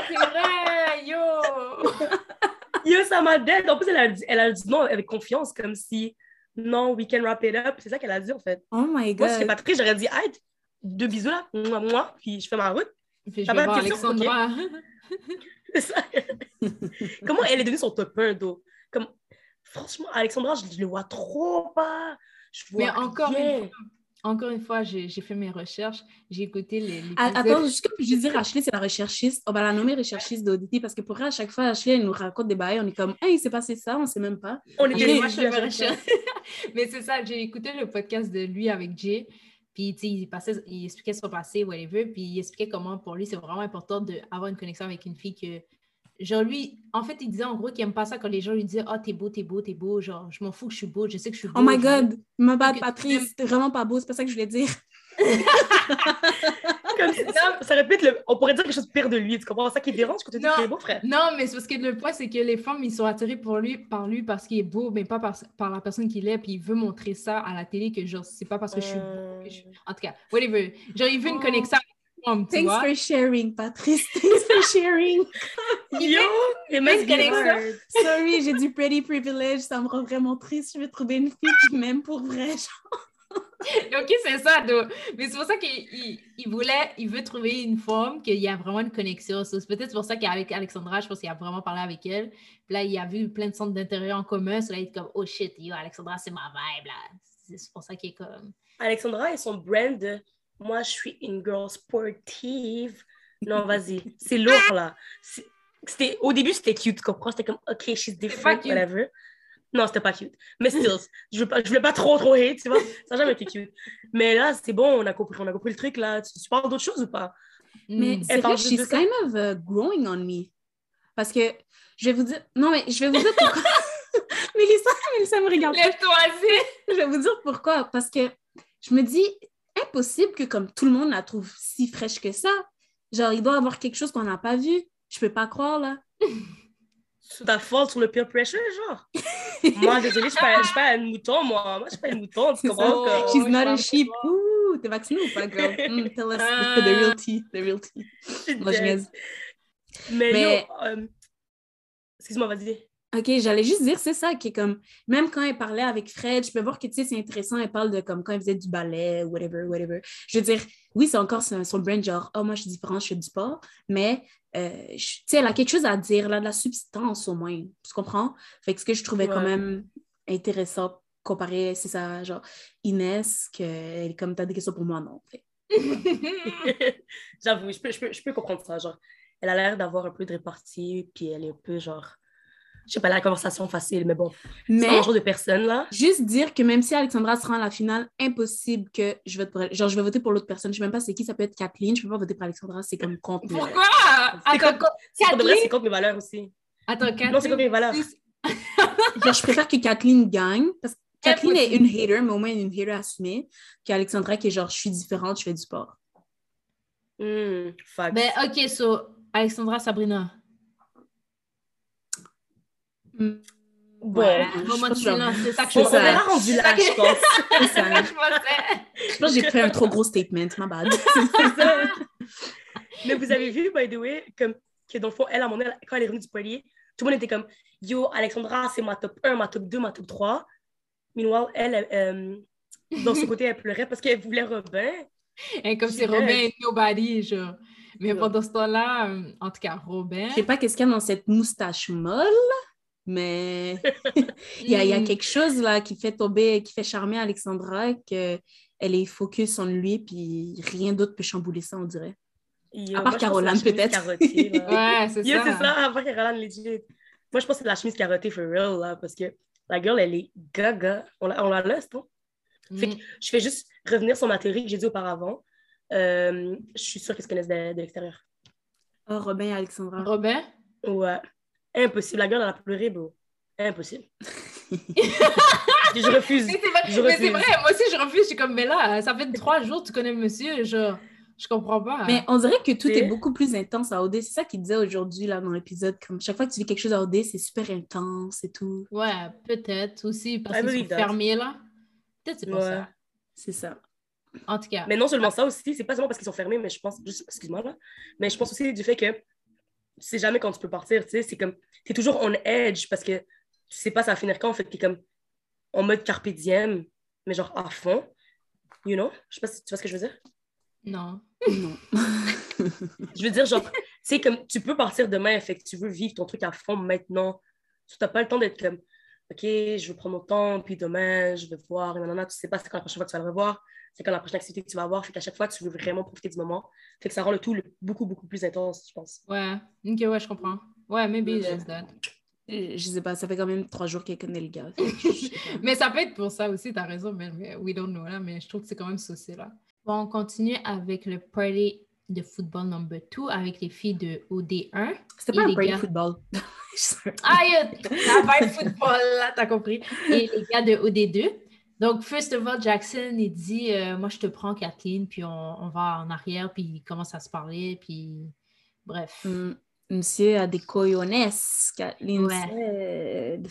C'est vrai, yo. Yo, ça m'a dead. En plus, elle a, dit, elle a dit non avec confiance, comme si, non, we can wrap it up. C'est ça qu'elle a dit, en fait. Oh my Moi, si j'étais God. pas très, j'aurais dit, hey, deux bisous, là, moi, moi, puis je fais ma route. Puis je vais voir? Alexandra. C'est ça. Comment elle est devenue son top 1, d'eau? Comme, franchement, Alexandra, je, je le vois trop pas. Je vois Mais encore rien. une fois, encore une fois, j'ai fait mes recherches, j'ai écouté les. les. Attends, juste comme je dire, Ashley, c'est la recherchiste. On va la nommer recherchiste d'Audity parce que pour elle, à chaque fois, Ashley, elle nous raconte des bails. On est comme, hey, il s'est passé ça, on sait même pas. On Et était moi, je fais mes à chaque recherches. Mais c'est ça, j'ai écouté le podcast de lui avec Jay. Puis, tu sais, il, passait, il expliquait son passé, whatever. Puis, il expliquait comment, pour lui, c'est vraiment important d'avoir une connexion avec une fille que. Genre, lui, en fait, il disait en gros qu'il aime pas ça quand les gens lui disaient Ah, t'es beau, t'es beau, t'es beau. Genre, je m'en fous que je suis beau, je sais que je suis beau. Oh my God, ma bad, Patrice, t'es vraiment pas beau, c'est pas ça que je voulais dire. Comme ça, ça répète le... On pourrait dire quelque chose de pire de lui. Tu comprends? Ça qui dérange quand tu dis qu'il est beau, frère? Non, mais c'est parce que le point, c'est que les femmes, ils sont attirées pour lui, par lui parce qu'il est beau, mais pas par, par la personne qu'il est. Puis il veut montrer ça à la télé, que genre, c'est pas parce que je suis beau. Euh, que je suis- En tout cas, whatever. Genre, il veut une Oh. connexion tu Thanks vois? for sharing, Patrice. Thanks for sharing. Yo! Be connexion. hard. Sorry, j'ai du pretty privilege. Ça me rend vraiment triste. Je vais trouver une fille qui m'aime pour vrai. OK, c'est ça, donc. Mais c'est pour ça qu'il il, il voulait, il veut trouver une femme qu'il y a vraiment une connexion. So, C'est peut-être pour ça qu'avec Alexandra, je pense qu'il a vraiment parlé avec elle. Puis là, il a vu plein de centres d'intérêt en commun. So là, il est comme, oh shit, yo, Alexandra, c'est ma vibe, là. C'est c'est pour ça qu'il est comme... Alexandra et son brand de moi, je suis une girl sportive. Non, vas-y. C'est lourd, là. C'était... Au début, c'était cute, tu comprends? C'était comme, OK, she's different, cute. whatever. Non, c'était pas cute. Mais still, je, veux pas, je voulais pas trop, trop hate, tu vois? Ça n'a jamais été cute. Mais là, c'est bon, on a compris, on a compris le truc, là. Tu, tu parles d'autre chose ou pas? Mais Mm. c'est vrai, she's kind of uh, growing on me. Parce que je vais vous dire. Non, mais je vais vous dire pourquoi. Mélissa, Mélissa me regarde. Lève-toi. Je vais vous dire pourquoi. Parce que je me dis, impossible que comme tout le monde la trouve si fraîche que ça. Genre, il doit y avoir quelque chose qu'on n'a pas vu. Je peux pas croire, là. Sous ta faute sur le peer pressure, genre. moi, désolée, je suis pas, pas un mouton, moi. Moi, je suis pas un mouton, tu comprends? que- She's je not a sheep. Ouh, t'es vacciné ou pas, girl? Mm, tell us Ah. the real tea. The real tea. Moi, je niaise. Mais, Mais- euh, excuse-moi, vas-y. OK, j'allais juste dire, c'est ça, qui est comme, même quand elle parlait avec Fred, je peux voir que, tu sais, c'est intéressant, elle parle de comme quand elle faisait du ballet, whatever, whatever. Je veux dire, oui, c'est encore son, son brand, genre, oh, moi, je suis différente, je fais du sport, mais, euh, tu sais, elle a quelque chose à dire, elle a de la substance au moins, tu comprends? Fait que ce que je trouvais quand même intéressant, comparé, c'est ça, genre, Inès, que, elle est comme, t'as des questions pour moi, non. Fait. J'avoue, je peux, je, peux, je peux comprendre ça. Genre, elle a l'air d'avoir un peu de répartie, puis elle est un peu genre. Je sais pas, la conversation facile, mais bon. C'est Mais, un genre de personne, là. juste dire que même si Alexandra se rend à la finale, impossible que je vote pour elle. Genre, je vais voter pour l'autre personne. Je sais même pas c'est qui, ça peut être Kathleen. Je peux pas voter pour Alexandra, c'est comme contre. Pourquoi? C'est Attends, C'est vrai, Kathleen? c'est contre mes valeurs aussi. Attends, Kathleen. Non, c'est contre mes valeurs. Genre, je préfère que Kathleen gagne parce que Kathleen est une hater, mais au moins une hater assumée, qu'Alexandra qui est genre, je suis différente, je fais du sport. Hmm, fact. Ben, ok, so, Alexandra Sabrina. Bon, Ouais, je là, c'est ça que je on ça. verra rendu là, je pense. c'est ça. Je pensais. Je pense que j'ai fait un trop gros statement, ma bad. Mais vous avez vu, by the way, comme, que dans le fond, elle, à mon avis, quand elle est revenue du poilier, tout le monde était comme Yo, Alexandra, c'est ma top 1, ma top 2, ma top 3. Meanwhile, elle, elle, euh, dans son côté, elle pleurait parce qu'elle voulait Robin. Et comme c'est. Robin et nobody, genre. Mais Ouais. pendant ce temps-là, euh, en tout cas, Robin. Je sais pas qu'est-ce qu'il y a dans cette moustache molle, mais il y, y a Hmm. quelque chose là qui fait tomber, qui fait charmer Alexandra, qu'elle est focus sur lui, puis rien d'autre peut chambouler ça, on dirait. Yo, À part moi, Caroline, peut-être. Ouais, c'est ça. c'est ça, à part Caroline, legit. Moi, je pense que c'est la chemise carottée for real, là, parce que la girl, elle est gaga. On la, on la laisse, non? Fait que Mm. je fais juste revenir sur ma théorie que j'ai dit auparavant. Euh, je suis sûre qu'ils se connaissent de, de l'extérieur. Oh, Robin et Alexandra. Robin? Ouais. Impossible. La gueule, elle a pleuré, bro. Impossible. je refuse. Mais c'est vrai, moi aussi je refuse. Je suis comme, mais là, ça fait trois jours que tu connais monsieur. Genre, je comprends pas. Mais on dirait que tout est beaucoup plus intense à OD. C'est ça qu'il disait aujourd'hui là dans l'épisode. Comme chaque fois que tu vis quelque chose à OD, c'est super intense et tout. Ouais, peut-être aussi parce qu'ils believe sont that. fermés là. Peut-être c'est pour Ouais. ça. C'est ça. En tout cas. Mais non seulement ça aussi, c'est pas seulement parce qu'ils sont fermés, mais je pense, excuse-moi là, mais je pense aussi du fait que tu sais jamais quand tu peux partir, tu sais, c'est comme, t'es toujours on edge parce que tu sais pas ça va finir quand, en fait, t'es comme en mode carpe diem, mais genre à fond, you know? Je sais pas si tu vois ce que je veux dire. Non. Non. Je veux dire, genre, tu sais, comme tu peux partir demain, fait que tu veux vivre ton truc à fond maintenant. Tu n'as pas le temps d'être comme, OK, je vais prendre mon temps, puis demain, je vais voir, et nanana, tu sais pas c'est quand la prochaine fois que tu vas le revoir, c'est quand la prochaine activité que tu vas avoir, fait qu'à chaque fois, tu veux vraiment profiter du moment. Fait que ça rend le tout le- beaucoup, beaucoup plus intense, je pense. Ouais. Ok, ouais, je comprends. Ouais, maybe just that. je sais pas, ça fait quand même trois jours qu'elle connaît le gars. Mais ça peut être pour ça aussi, t'as raison, mais, mais we don't know là, mais je trouve que c'est quand même saucé là. Bon, on continue avec le party de football number 2 avec les filles de OD1. C'était pas un break gars. football. Aïe, la vibe football là, t'as compris. Et les gars de OD2. Donc, first of all, Jackson, il dit euh, Moi, je te prends, Kathleen, puis on, on va en arrière, puis il commence à se parler, puis bref. Hum, Monsieur a des coyones, Kathleen Ouais. said.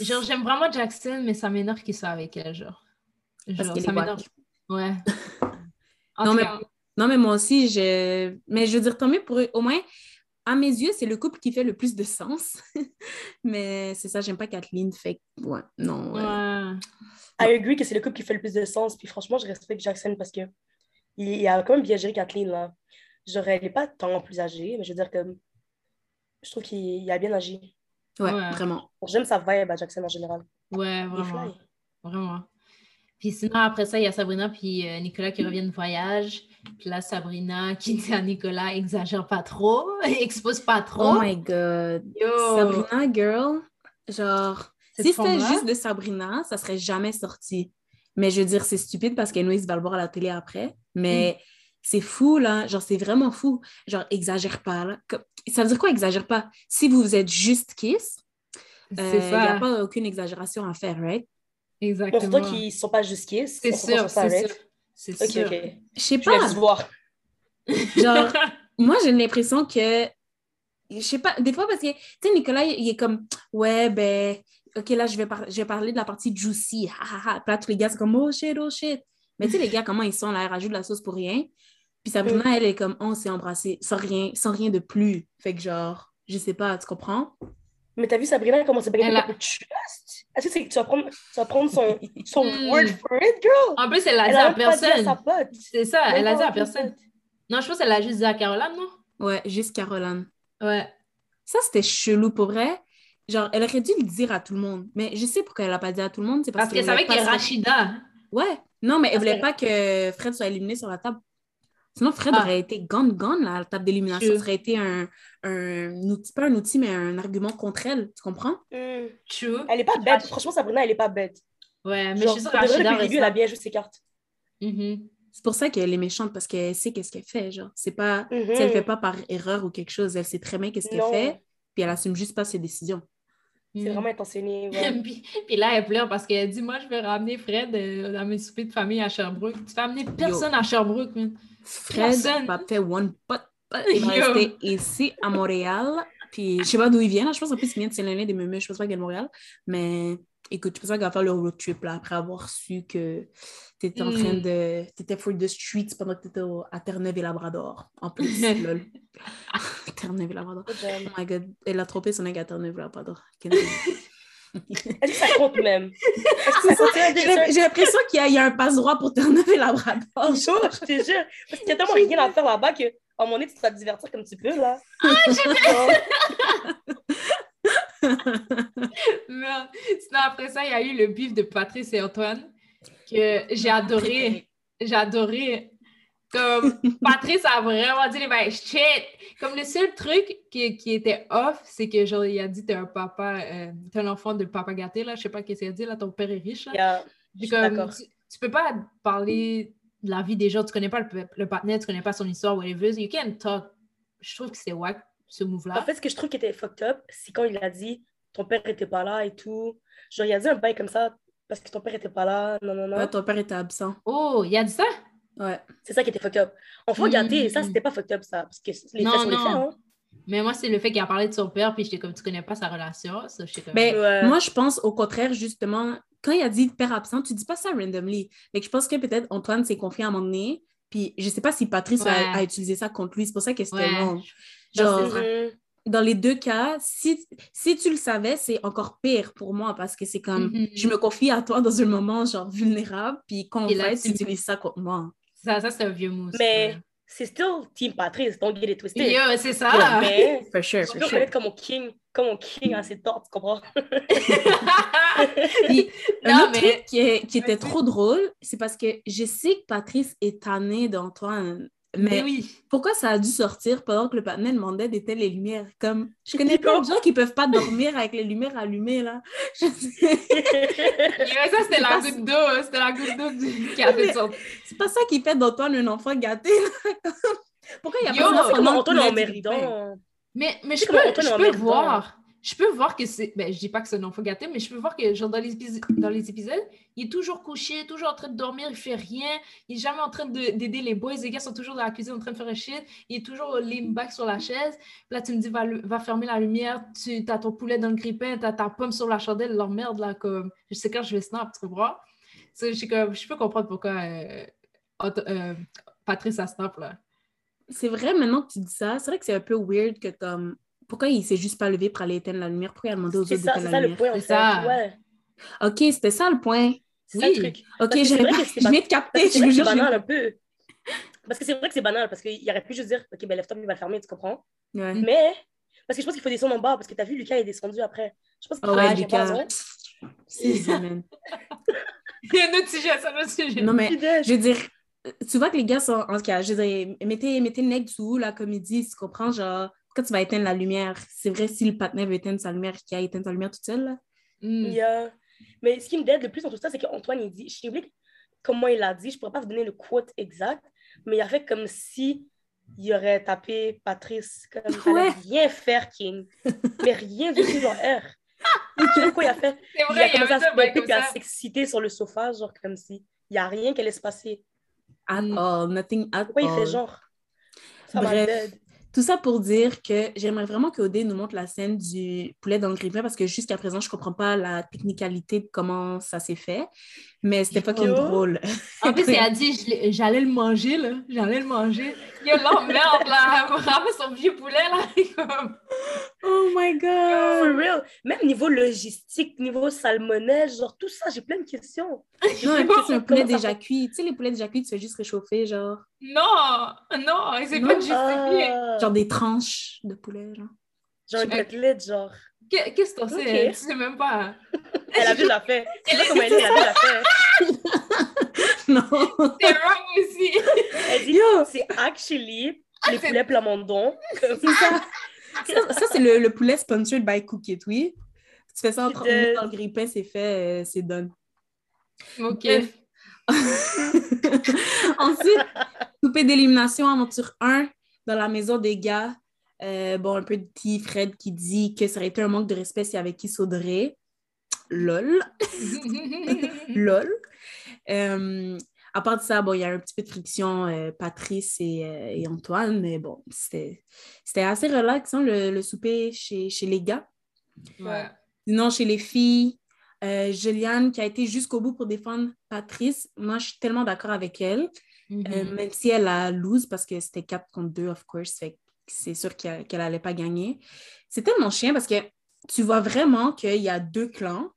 Genre, j'aime vraiment Jackson, mais ça m'énerve qu'il soit avec elle, genre. Parce Genre, qu'elle ça m'énerve. Ouais. Non, mais- Non, mais moi aussi, je. Mais je veux dire, tant mieux pour eux. Au moins, à mes yeux, c'est le couple qui fait le plus de sens. mais c'est ça, j'aime pas Kathleen. Fait que, ouais, non. ouais. ouais. I agree que c'est le couple qui fait le plus de sens, puis franchement, je respecte Jackson parce que il, a quand même bien géré Kathleen, là. Genre, elle n'est pas tant plus âgée, mais je veux dire que je trouve qu'il il a bien agi. Ouais, Ouais. vraiment. J'aime sa vibe à Jackson en général. Ouais, vraiment. Vraiment. Puis sinon, après ça, il y a Sabrina puis euh, Nicolas qui reviennent de voyage. Puis là, Sabrina qui dit à Nicolas, exagère pas trop, expose pas trop. Oh my god. Yo. Sabrina, girl, genre, cette Si c'était juste de Sabrina, ça serait jamais sorti. Mais je veux dire, c'est stupide parce qu'Enoïs va le voir à la télé après. Mais Mm. c'est fou, là. Genre, c'est vraiment fou. Genre, exagère pas, là. Ça veut dire quoi, exagère pas? Si vous êtes juste kiss, il n'y a ça. pas aucune exagération à faire, right? Exactement. surtout qu'ils ne sont pas kiss. C'est sûr, c'est sûr. C'est Ok, sûr. ok. Je sais pas. voir. Genre, moi, j'ai l'impression que. Je sais pas, des fois, parce que, tu sais, Nicolas, il est comme, ouais, ben, OK, là, je vais, par- je vais parler de la partie juicy. Ha, ha, ha. Puis là, tous les gars, c'est comme, oh shit, oh shit. Mais tu sais, les gars, comment ils sont là, ils rajoutent de la sauce pour rien. Puis Sabrina, elle est comme, oh, on s'est embrassé, sans rien, sans rien de plus. Fait que, genre, je sais pas, tu comprends? Mais t'as vu Sabrina comment c'est pas Elle a- trust? Est-ce que c'est que tu vas prendre, tu vas prendre son, son Hmm. word for it, girl? En plus, elle l'a dit a à personne. sa pote. C'est ça, elle l'a dit à personne. Non, je pense qu'elle l'a juste dit à Caroline, non? Ouais, juste Caroline. Ouais. Ça, c'était chelou pour vrai. Genre, elle aurait dû le dire à tout le monde. Mais je sais pourquoi elle l'a pas dit à tout le monde. C'est parce, Parce qu'elle savait qu'il y a Rachida. Ouais. Non, mais elle Parce voulait pas que Fred soit éliminé sur la table. Sinon, Fred Ah. aurait été gone, gone, là, à la table d'élimination. Ça aurait été un, un outil, pas un outil, mais un argument contre elle. Tu comprends? Hmm. True. Elle est pas bête. Franchement, Sabrina, elle est pas bête. Ouais, mais Genre, je suis sûre le début, elle a bien joué ses cartes. Mhm. C'est pour ça qu'elle est méchante, parce qu'elle sait qu'est-ce qu'elle fait. Genre, c'est pas. Tu sais, Elle fait pas par erreur ou quelque chose. Elle sait très bien qu'est-ce qu'elle fait, puis elle assume juste pas ses décisions. C'est Mhm. vraiment intentionné. ouais. puis, puis là, elle pleure parce qu'elle dit Moi, je vais ramener Fred euh, dans mes soupers de famille à Sherbrooke. Tu fais amener personne à Sherbrooke, man. Fred Personne. va fait one pot. Il va rester ici à Montréal. Puis je sais pas d'où il vient. Là. Je pense en plus qu'il vient de Saint-Léonard des Meumeux. Je pense pas qu'il vient de Montréal. Mais écoute, je pense pas qu'il va faire le road trip là, après avoir su que tu étais en Mm. train de. Tu étais for the streets pendant que tu étais à Terre-Neuve et Labrador. En plus, lol. Terre-Neuve et Labrador. Oh my god, elle a trompé son nec à Terre-Neuve et Labrador. Est-ce que ça compte même? Compte? J'ai l'impression qu'il y, a- il y a un passe-droit pour Terre-Neuve et Labrador. Bonjour, je te jure. Parce qu'il y a tellement rien à faire là-bas que, à un moment donné, tu te vas te divertir comme tu peux, là. Merde. Sinon, après ça, il y a eu le bif de Patrice et Antoine que j'ai adoré. J'ai adoré. Comme Patrice a vraiment dit, ben, shit! Comme le seul truc qui, qui était off, c'est que genre, il a dit, t'es un papa, euh, t'es un enfant de papa gâté, là. Je sais pas qu'est-ce qu'il a dit, là, ton père est riche, là. Yeah, je comme, d'accord. tu, tu peux pas parler de la vie des gens, tu connais pas le, le partenaire, tu connais pas son histoire, whatever. You can't talk. Je trouve que c'était wack, ce move-là. En fait, ce que je trouve qui était fucked up, c'est quand il a dit ton père était pas là et tout. Genre, il a dit un bail comme ça parce que ton père était pas là. Non, non, non. Ouais, ton père était absent. Oh, il a dit ça? Ouais. C'est ça qui était fucked up. Enfant Mm. gâté, ça, c'était pas fucked up, ça. Parce que les Non, faits sont les non. faits, hein. Mais moi, c'est le fait qu'il a parlé de son père, puis j'étais comme, tu connais pas sa relation. Ça, comme, Ben, Ouais. Moi, je pense au contraire, justement, quand il a dit père absent, tu dis pas ça randomly. Que je pense que peut-être Antoine s'est confié à un moment donné, puis je sais pas si Patrice a, Ouais. a utilisé ça contre lui. C'est pour ça que c'était Ouais. long. Non, Genre, dans les deux cas, si, si tu le savais, c'est encore pire pour moi parce que c'est comme, Mhm. je me confie à toi dans un moment, genre, vulnérable, puis quand on là, fait, tu- tu utilises ça contre moi. Ça, ça c'est un vieux mousse. Mais c'est still Team Patrice, don't get it twisted. Yo, c'est ça! Mais For sure, je peux sure. comme mon king, comme mon king a ses torts, tu comprends? Puis, un Non, autre mais- truc qui, est- qui était trop drôle, c'est parce que je sais que Patrice est tanné d'Antoine, mais Mais oui. pourquoi ça a dû sortir pendant que le partenaire demandait d'éteindre les lumières? Comme, je connais plein de gens qui peuvent pas dormir avec les lumières allumées, là. Je sais- ça, c'était la pas- goutte d'eau. C'était la goutte d'eau du- qui a fait sortir. C'est pas ça qui fait d'Antoine un enfant gâté, là. Pourquoi il y a Yo, pas d'enfant Comme dans le Antoine Ripin? emmerdant. Mais, mais je comme peux, je en peux voir. Je peux voir que c'est. Ben, je dis pas que c'est enfant gâté, mais je peux voir que, genre, dans les, dans les épisodes, il est toujours couché, toujours en train de dormir, il fait rien. Il est jamais en train de- d'aider les boys. Les gars sont toujours dans la cuisine en train de faire un shit. Il est toujours lean back sur la chaise. Puis là, tu me dis, va, va fermer la lumière. Tu as ton poulet dans le grippin, tu as ta pomme sur la chandelle, leur merde, là, comme. Je sais quand je vais snap, tu comprends? Je, comme, je peux comprendre pourquoi euh, euh, Patrice a snap, là. C'est vrai, maintenant que tu dis ça, c'est vrai que c'est un peu weird que comme... Pourquoi il s'est juste pas levé pour aller éteindre la lumière? Pourquoi il a demandé aux autres C'est ça, d'éteindre c'est la ça le lumière? point, en C'est fait. Ouais, OK, c'était ça le point. c'est ça Oui. le truc. OK, c'est c'est je pas- viens de capter, je c'est vous c'est jure. viens banal un peu. Parce que c'est vrai que c'est banal, parce qu'il aurait pu juste dire, OK, ben lève-toi, il va le fermer, tu comprends? Ouais. Mais, parce que je pense qu'il faut descendre en bas, parce que t'as vu, Lucas est descendu après. Je pense qu'il faut ouais, aller Lucas. en bas, ouais. C'est ça. Il y a un autre sujet, ça, un autre sujet. Non, mais je veux dire, tu vois que les gars sont. En tout cas, je veux dire, mettez, mettez le nec dessous, la comédie, tu comprends? Genre, quand tu vas éteindre la lumière, c'est vrai, si le partenaire veut éteindre sa lumière, qu'il a éteint sa lumière toute seule, là. Mm. Yeah. Mais ce qui me dérange le plus dans tout ça, c'est qu'Antoine, il dit, je sais oublié comment il a dit, je ne pourrais pas vous donner le quote exact, mais il a fait comme si il aurait tapé Patrice, comme il Ouais. rien faire, King. mais rien du tout, genre R. Tu sais quoi il a fait? Il vrai, a il y commencé à se pomper puis à s'exciter sur le sofa, genre comme si il n'y a rien qui allait se passer. At Mm. all, nothing at Pourquoi il all. fait genre? Ça m'a Bref. Tout ça pour dire que j'aimerais vraiment que Odé nous montre la scène du poulet dans le grille-pain parce que jusqu'à présent, je comprends pas la technicalité de comment ça s'est fait. Mais c'était fucking Yo. drôle. En plus, il a dit j'allais le manger, là. J'allais le manger. Yo, l'emmerde, là. Vraiment, son vieux poulet, là. comme- my god! For real. Même niveau logistique, niveau salmonelle, genre tout ça, j'ai plein de questions. Non, et puis c'est un poulet déjà cuit. Tu sais, les poulets déjà cuits, tu fais juste réchauffer, genre, Non, non, Non? pas justifié. Ah, genre des tranches de poulet, genre. genre une côtelette, genre. Qu'est- Qu'est-ce que t'en sais? Tu sais même pas. Elle a déjà fait. Tu sais comment elle est, elle a déjà fait. Non! C'est wrong aussi. Elle dit, c'est actually les c'est- poulets plamondon. C'est ça. Ça, ça, c'est le, le poulet sponsored by Cook It, oui. Tu fais ça en 30 minutes le grille-pain, c'est fait, euh, c'est done. OK. Bref. Ensuite, coupé d'élimination, aventure 1, dans la maison des gars. Euh, bon, un peu de petit Fred qui dit que ça aurait été un manque de respect s'il y avait qui Saudrey. Lol. Lol. Euh, à part de ça, bon, il y a un petit peu de friction, euh, Patrice et, euh, et Antoine, mais bon, c'était c'était assez relax, hein, le, le souper chez, chez les gars. Ouais. Sinon, chez les filles, euh, Juliane qui a été jusqu'au bout pour défendre Patrice, moi, je suis tellement d'accord avec elle, Mhm. euh, même si elle a lose parce que c'était 4 contre 2, of course, fait c'est sûr qu'elle qu'elle allait pas gagner. C'est tellement chien parce que tu vois vraiment qu'il y a deux clans,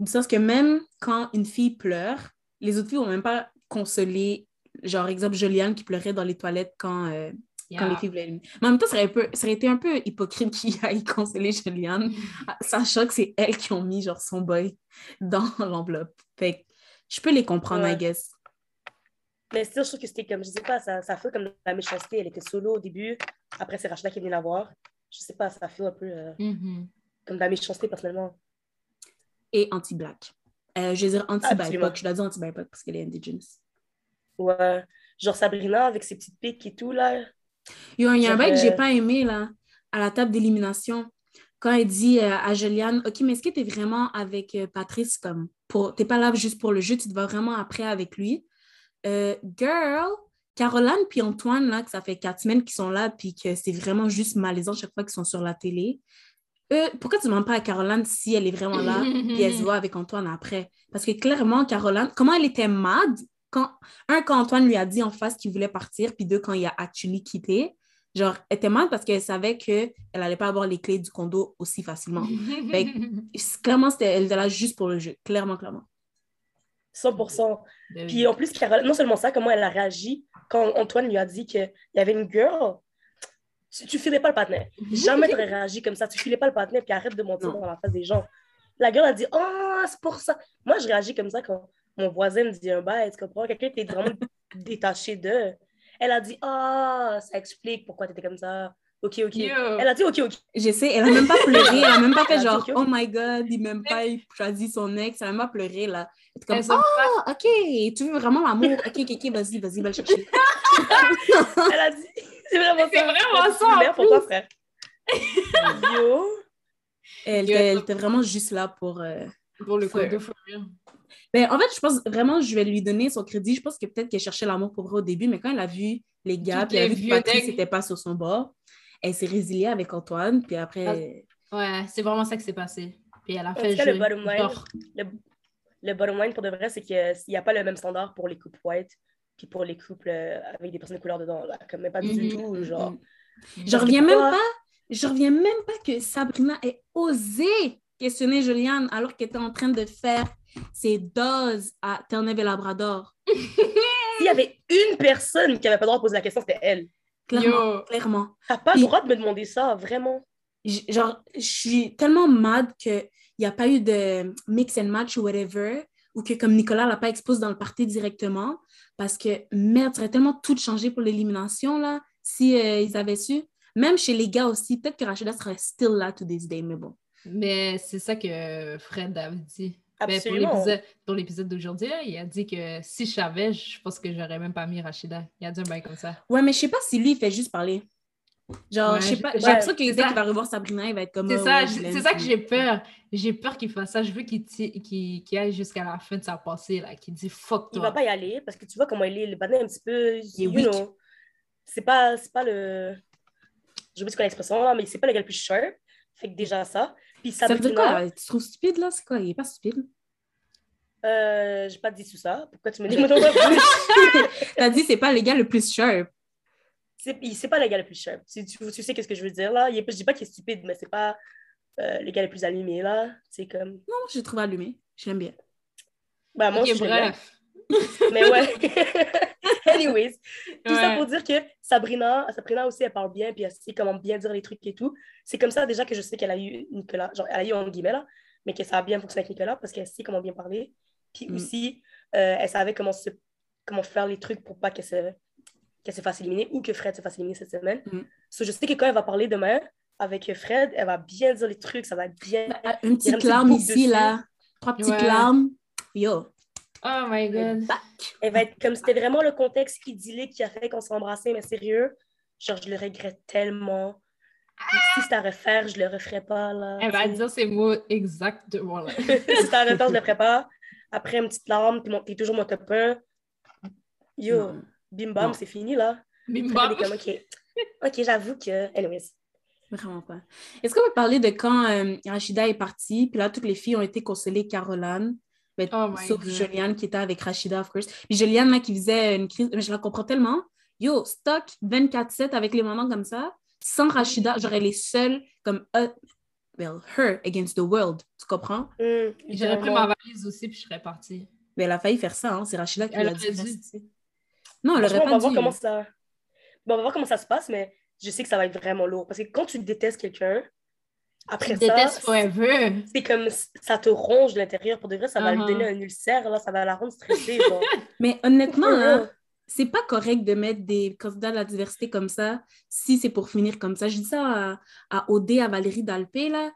du sens que même quand une fille pleure, les autres filles vont même pas consoler, genre, exemple, Juliane qui pleurait dans les toilettes quand, euh, quand les filles voulaient. Mais en même temps, ça aurait, peu- ça aurait été un peu hypocrite qu'il aille consoler Juliane, sachant que c'est elles qui ont mis genre son boy dans l'enveloppe. Fait que je peux les comprendre, Ouais. I guess. Mais still, je trouve que c'était comme, je sais pas, ça, ça fait comme la méchanceté. Elle était solo au début. Après, c'est Rachida qui est venue la voir. Je sais pas, ça fait un peu euh, Mhm. comme de la méchanceté personnellement. Et anti-black. Euh, je vais dire anti-BIPOC. Je dois dire anti-BIPOC parce qu'elle est indigenous. Ouais. Genre Sabrina avec ses petites piques et tout, là. Il y a un bail que j'ai euh, pas aimé, là, à la table d'élimination. Quand elle dit euh, à Juliane, OK, mais est-ce que tu es vraiment avec euh, Patrice comme pour t'es pas là juste pour le jeu, tu te vas vraiment après avec lui? Girl, Caroline puis Antoine, là, que ça fait quatre semaines qu'ils sont là, puis que c'est vraiment juste malaisant chaque fois qu'ils sont sur la télé. Euh, pourquoi tu ne demandes pas à Caroline si elle est vraiment là, puis elle se voit avec Antoine après? Parce que clairement, Caroline, comment elle était mad quand, un, quand Antoine lui a dit en face qu'il voulait partir, puis deux, quand il a actually quitté, genre, elle était mad parce qu'elle savait qu'elle n'allait pas avoir les clés du condo aussi facilement. Fait que- Clairement, c'était, elle était là juste pour le jeu. Clairement, clairement. 100%. Ben Puis en plus, Caroline, non seulement ça, comment elle a réagi quand Antoine lui a dit qu'il y avait une girl. Tu, tu filais pas le partenaire. Jamais tu réagi comme ça. Tu filais pas le partenaire, puis arrête de mentir Non. dans la face des gens. La girl a dit Oh, c'est pour ça. Moi, je réagis comme ça quand mon voisin me dit un bail. Tu comprends? Quelqu'un était vraiment détaché d'eux. Elle a dit Ah, ça explique pourquoi tu étais comme ça. Ok, ok. Yo. Elle a dit Ok, ok. Je sais, elle a même pas pleuré, elle a même pas fait genre, oh my god, il m'aime pas, il choisit son ex, elle a même pas pleuré là. Elle était comme, pas- ah, ok, tu veux vraiment l'amour, ok, ok, ok, vas-y, vas-y, va le chercher. Elle a dit C'est vraiment ça. C'est vraiment ça, en pour toi, frère. Yo. Elle, Yo. était, elle était vraiment juste là pour. euh, Pour le real. Ben, en fait, je pense vraiment, je vais lui donner son crédit. Je pense que peut-être qu'elle cherchait l'amour pour vrai au début, mais quand elle a vu les gars, puis elle a vu que Patrice n'était pas sur son bord, elle s'est résiliée avec Antoine, puis après. Ouais, c'est vraiment ça qui s'est passé. Puis elle a En fait cas, le bottom line, le, le bottom line pour de vrai, c'est qu'il n'y a pas le même standard pour les couples white puis pour les couples euh, avec des personnes de couleur dedans. Là. Comme, mais pas du Mhm. tout. Genre. Je Parce que reviens même pas, je reviens même pas que Sabrina ait osé questionner Juliane alors qu'elle était en train de faire ses doses à Terre-Neuve et Labrador. S'il y avait une personne qui n'avait pas le droit de poser la question, c'était elle. Clairement, Yo. clairement. T'as pas le droit de me demander ça, vraiment. Genre, je suis tellement mad qu'il n'y a pas eu de mix and match ou whatever, ou que comme Nicolas l'a pas exposé dans le party directement, parce que merde, ça aurait tellement tout changé pour l'élimination, là, si euh, ils avaient su. Même chez les gars aussi, peut-être que Rachida serait still là to this day, mais bon. Mais c'est ça que Fred avait dit. Ben, Absolument. pour l'épisode d'aujourd'hui, il a dit que si je savais, je pense que j'aurais même pas mis Rachida. Il a dit un bail comme ça. Ouais, mais je sais pas si lui, il fait juste parler. Genre, Ouais, je sais pas, j'ai l'impression que dès ça. qu'il va revoir Sabrina, il va être comme. C'est oh, ça, ouais, c'est ça que j'ai peur. J'ai peur qu'il fasse ça. Je veux qu'il ti- qu'il qu'il aille jusqu'à la fin de sa pensée, là, qu'il dit fuck Il va toi. pas y aller parce que tu vois comment il est. Le badin est un petit peu. Il est weak. C'est pas, c'est pas le. Je sais pas l'expression là, mais c'est pas le gars le plus sharp. Fait que déjà ça. Puis Ça veut dire Sabrina, quoi? Tu trouves stupide là? C'est quoi? Il est pas stupide? euh, j'ai pas dit tout ça. Pourquoi tu me dis mon nom? Plus? T'as dit c'est pas le gars le plus sharp. C'est pas le gars le plus sharp. Tu, tu, tu sais qu'est-ce que je veux dire là. Il est, je dis pas qu'il est stupide, mais c'est pas euh, le gars le plus allumé là. C'est comme. Non, je le trouve allumé. Je l'aime bien. Bah, moi Ok, aussi, je bref. Mais ouais. Anyways, tout ça pour dire que Sabrina, Sabrina aussi, elle parle bien, puis elle sait comment bien dire les trucs et tout. C'est comme ça déjà que je sais qu'elle a eu Nicolas, genre elle a eu en guillemets là, mais que ça a bien fonctionné avec Nicolas parce qu'elle sait comment bien parler. Puis Mm. aussi, euh, elle savait comment, se, comment faire les trucs pour pas qu'elle se, qu'elle se fasse éliminer ou que Fred se fasse éliminer cette semaine. Mm. So, je sais que quand elle va parler demain avec Fred, elle va bien dire les trucs, ça va être bien. Une petite larme ici, dessus. là. Trois petites Ouais. larmes. Yo. Oh my god. Elle va être comme c'était vraiment le contexte idyllique qui a fait qu'on s'est embrassé, mais sérieux, genre je le regrette tellement. Si c'était à refaire, je le referais pas là. Elle va dire ces mots exactement là. si c'était à refaire, je le ferais pas. Après une petite larme, puis mon- t'es toujours mon top 1. Yo, Non. Bim bam, c'est fini là. Bim bam. comme, ok, ok, j'avoue que. Anyways. Vraiment pas. Est-ce qu'on peut parler de quand euh, Rachida est partie, puis là, toutes les filles ont été consolées Caroline, ben, Oh my sauf God. Juliane qui était avec Rachida, of course. Puis Juliane, là, qui faisait une crise, mais je la comprends tellement. Yo, stock 24-7 avec les moments comme ça, sans Rachida, j'aurais les seuls comme, uh, well, her against the world, tu comprends? Hum, J'aurais pris ma valise aussi puis je serais partie. Mais elle a failli faire ça, hein, c'est Rachida qui Elle l'a dit. Non, elle aurait Franchement, on pas va dû. voir comment ça. Bon, on va voir comment ça se passe, mais je sais que ça va être vraiment lourd. Parce que quand tu détestes quelqu'un, après Je ça, déteste forever. c'est comme ça te ronge de l'intérieur. Pour de vrai, ça va lui Uh-huh. donner un ulcère, là, ça va la rendre stressée. genre. Mais honnêtement, là, real. c'est pas correct de mettre des candidats de la diversité comme ça si c'est pour finir comme ça. Je dis ça à, à Odé, à Valérie Dalpé, là.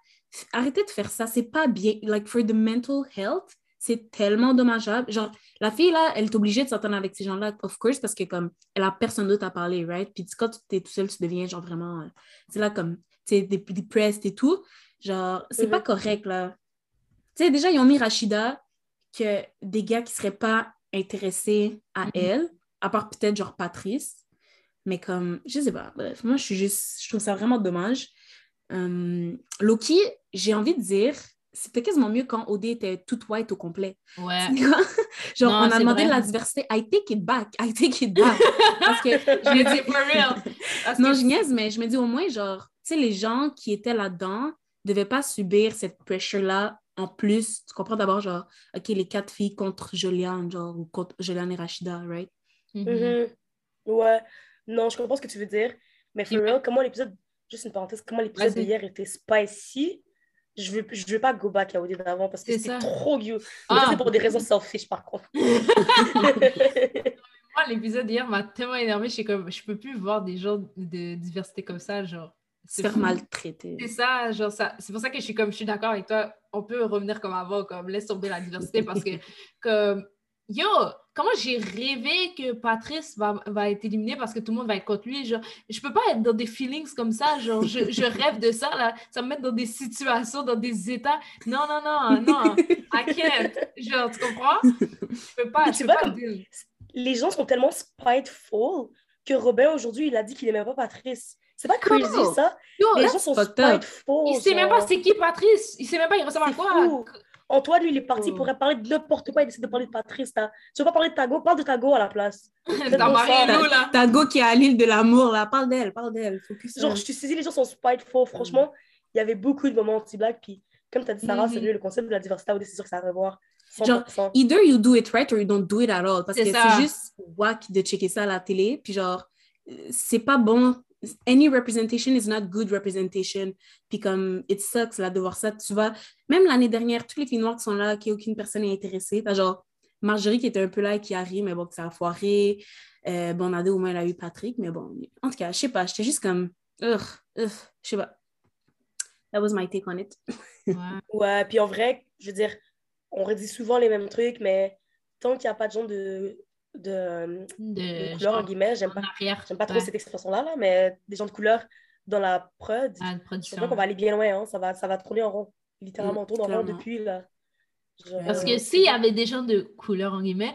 Arrêtez de faire ça. C'est pas bien. Like, for the mental health, c'est tellement dommageable. Genre, la fille, là, elle est obligée de s'entendre avec ces gens-là, of course, parce que, comme, elle a personne d'autre à parler, right? Puis quand tu es tout seul, tu deviens, genre, vraiment... euh, c'est là, comme, tu sais, depressed et tout. Genre, c'est Mhm. pas correct, là. Tu sais, déjà, ils ont mis Rachida, que des gars qui seraient pas intéressés à Mhm. elle, à part peut-être genre Patrice. Mais comme, je sais pas, bref, moi je suis juste, je trouve ça vraiment dommage. Euh, Loki, j'ai envie de dire, c'était quasiment mieux quand OD était toute white au complet. Ouais. Genre, Non, on a demandé vrai. la diversité. I take it back. I take it back. Parce que Je l'ai dit for real. Parce non, que- je niaise, mais je me dis au moins, genre, tu sais, les gens qui étaient là-dedans ne devaient pas subir cette pressure-là en plus. Tu comprends d'abord, genre, OK, les quatre filles contre Juliane, genre, ou contre Juliane et Rachida, right? Mhm. Mhm. Ouais. Non, je comprends ce que tu veux dire. Mais for real, comment l'épisode. Juste une parenthèse, comment l'épisode d'hier était spicy? Je veux, je veux pas go back à OD d'avant parce que C'est c'était trop you. Ah. C'est pour des raisons selfish, par contre. Moi, l'épisode d'hier m'a tellement énervé. Je suis comme, je peux plus voir des gens de diversité comme ça, genre. Se faire maltraiter. C'est ça, genre ça. C'est pour ça que je suis comme, je suis d'accord avec toi. On peut revenir comme avant, comme laisse tomber la diversité parce que, comme, yo, comment j'ai rêvé que Patrice va, va être éliminé parce que tout le monde va être contre lui. Genre, je peux pas être dans des feelings comme ça. Genre, je, je rêve de ça, là. Ça me met dans des situations, dans des états. Non, non, non, non. I can't. Genre, tu comprends? Je peux pas, je tu peux vois, pas. Les gens sont tellement spiteful que Robin, aujourd'hui, il a dit qu'il aimait pas Patrice. C'est pas crazy, ça? Yo, Les gens sont spiteful. il sait même pas c'est qui Patrice. Il sait même pas il ressemble à quoi? Antoine, lui, il est parti Oh. pour parler de n'importe quoi. Il décide de parler de Patrice. là. Tu veux pas parler de Tago? Parle de Tago à la place. Dans bon Marie-Lou, là. T'as Go qui est à l'île de l'amour, là. Parle d'elle, parle d'elle. Genre, je te saisis, les gens sont spiteful. Franchement, il y avait beaucoup de moments anti-black. Puis, comme tu as dit, Sarah, Mhm. sérieux, le concept de la diversité, c'est sûr que ça va revoir. Genre, 100%. Either you do it right or you don't do it at all. Parce C'est que c'est juste whack de checker ça à la télé. Puis genre, euh, c'est pas bon. Any representation is not good representation. Puis comme, it sucks là de voir ça. Tu vois, même l'année dernière, tous les filles noires qui sont là, qu'aucune personne n'est intéressée. T'as genre Marjorie qui était un peu là et qui arrive, mais bon, que ça a foiré. Euh, bon, Nadé, au moins, elle a eu Patrick. Mais bon, en tout cas, je sais pas. J'étais juste comme, ugh, ugh, je sais pas. that was my take on it. Ouais. Ouais, puis en vrai, je veux dire, on redit souvent les mêmes trucs, mais tant qu'il n'y a pas de gens de, de, De, de couleur, en guillemets, j'aime pas, j'aime pas trop cette expression-là, là, mais des gens de couleur dans la prod, la je crois qu'on va aller bien loin, hein, ça, va, ça va tourner en rond. Littéralement, on tourne en rond depuis, là. Parce que s'il y avait des gens de couleur, en guillemets,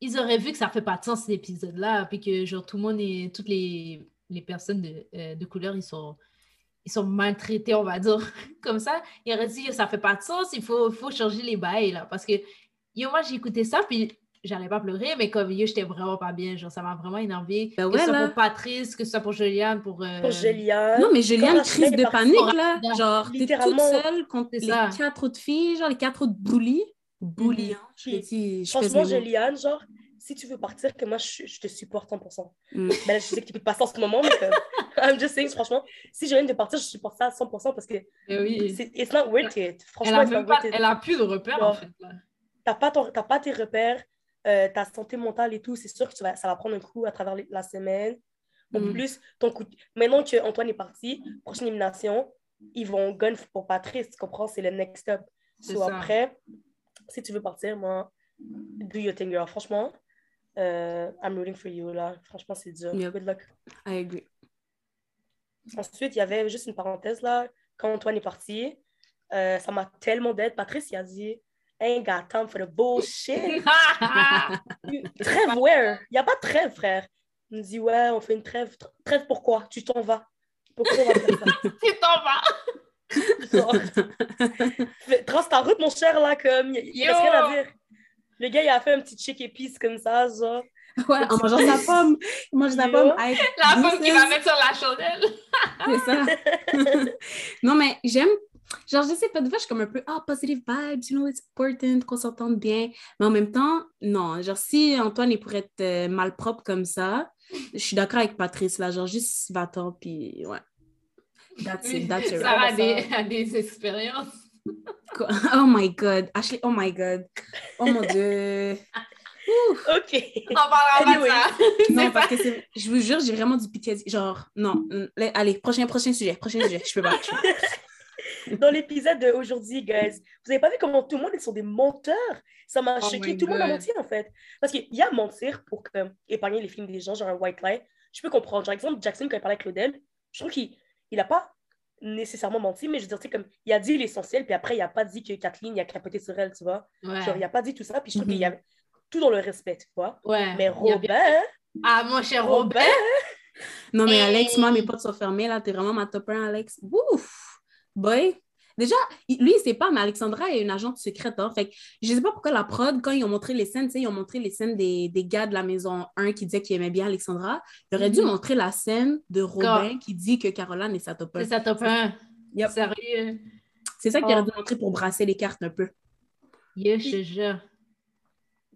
ils auraient vu que ça fait pas de sens, cet épisode-là, puis que, genre, tout le monde et toutes les, les personnes de, euh, de couleur, ils sont, ils sont maltraités, on va dire, comme ça. Ils auraient dit, ça fait pas de sens, il faut, faut changer les bails, là. Parce que, yo, moi, j'ai écouté ça, puis j'allais pas pleurer, mais comme, yo, j'étais vraiment pas bien. Genre, ça m'a vraiment énervé. Ben que ce soit là. pour Patrice, que ce soit pour Juliane, pour... euh, Pour Juliane. Non, mais Juliane, crise de panique, là. Genre, t'es toute littéralement, seule contre les ça. quatre autres filles, genre les quatre autres bullies. Bullies, Mhm. hein. Je je Franchement. Juliane, genre, si tu veux partir, que moi, je, je te supporte 100%. Mm. Ben là, je sais que tu peux pas ça en ce moment, mais comme, I'm just saying, franchement, si Juliane de partir, je supporte ça à 100% parce que Ben oui. c'est it's not worth it. Elle Franchement, a, pas, worth it. elle a plus de repères, en fait. Là. T'as pas, ton- pas tes repères, euh, ta santé mentale et tout, c'est sûr que tu vas, ça va prendre un coup à travers les- la semaine. En Mm. plus, ton coup, maintenant que Antoine est parti, prochaine élimination, ils vont gun pour Patrice, tu comprends? C'est le next step. C'est So, après, si tu veux partir, moi, do your thing, girl. Franchement, euh, I'm rooting for you, là. Franchement, c'est dur. Yep. Good luck. I agree. Ensuite, il y avait juste une parenthèse, là. Quand Antoine est parti, euh, ça m'a tellement d'aide. Patrice, il a dit, ain't got time for the bullshit. Trêve, where? Il n'y a pas de trêve, frère. Il me dit, ouais, on fait une trêve. Trêve pourquoi? Tu t'en vas. Pourquoi on va faire ça? tu t'en vas! Trace ta route, mon cher, là, comme. Il n'y a rien à dire. Le gars, il a fait un petit chick épice comme ça, genre. Ouais, en mangeant sa pomme. Il mange sa Yo. pomme. La This femme qui va mettre sur la chandelle. C'est ça. non, mais j'aime. Genre, je sais pas, des fois, je suis comme un peu, ah, positive vibes, you know, it's important qu'on s'entende bien. Mais en même temps, non. Genre, si Antoine, il pourrait être euh, malpropre comme ça, je suis d'accord avec Patrice, là. Genre, juste va-t'en, puis ouais. That's it, that's it. Sarah a ça. des, a des expériences. Quoi? Oh my God. Ashley, oh my God. Oh mon Dieu. OK. On parlera Anyway. pas de ça. Non, parce pas- que c'est- je vous jure, j'ai vraiment du PTSD. Genre, non. Allez, prochain, prochain sujet. Prochain sujet. Je peux pas. je peux pas. Dans l'épisode d'aujourd'hui, guys, vous avez pas vu comment tout le monde ils sont des menteurs? Ça m'a Oh choqué. Tout le monde a menti, en fait. Parce qu'il y a mentir pour épargner les films des gens, genre un white lie. Je peux comprendre. Genre, exemple, Jackson, quand il parlait avec Claudel, je trouve qu'il il a pas nécessairement menti, mais je veux dire, tu sais, comme, il a dit l'essentiel, puis après, il a pas dit que Kathleen, il a capoté sur elle, tu vois. Ouais. Genre, il a pas dit tout ça, puis je trouve qu'il y avait tout dans le respect, tu vois. Ouais. Mais a Robin, Ah, mon cher Robin, Robert. Non, mais. Alex, moi, mes potes sont fermés, là. T'es vraiment ma top 1, Alex. Ouf! Boy! Déjà, lui, il sait pas, mais Alexandra est une agente secrète. Hein. Fait que je sais pas pourquoi la prod, quand ils ont montré les scènes, tu sais, ils ont montré les scènes des, des gars de la maison 1 qui disaient qu'ils aimaient bien Alexandra. Ils auraient dû Mhm. montrer la scène de Robin qui dit que Caroline est sa top 1. C'est sa top 1. Yep. Sérieux. C'est ça qu'ils Oh. auraient dû montrer pour brasser les cartes un peu. Yo, je te jure.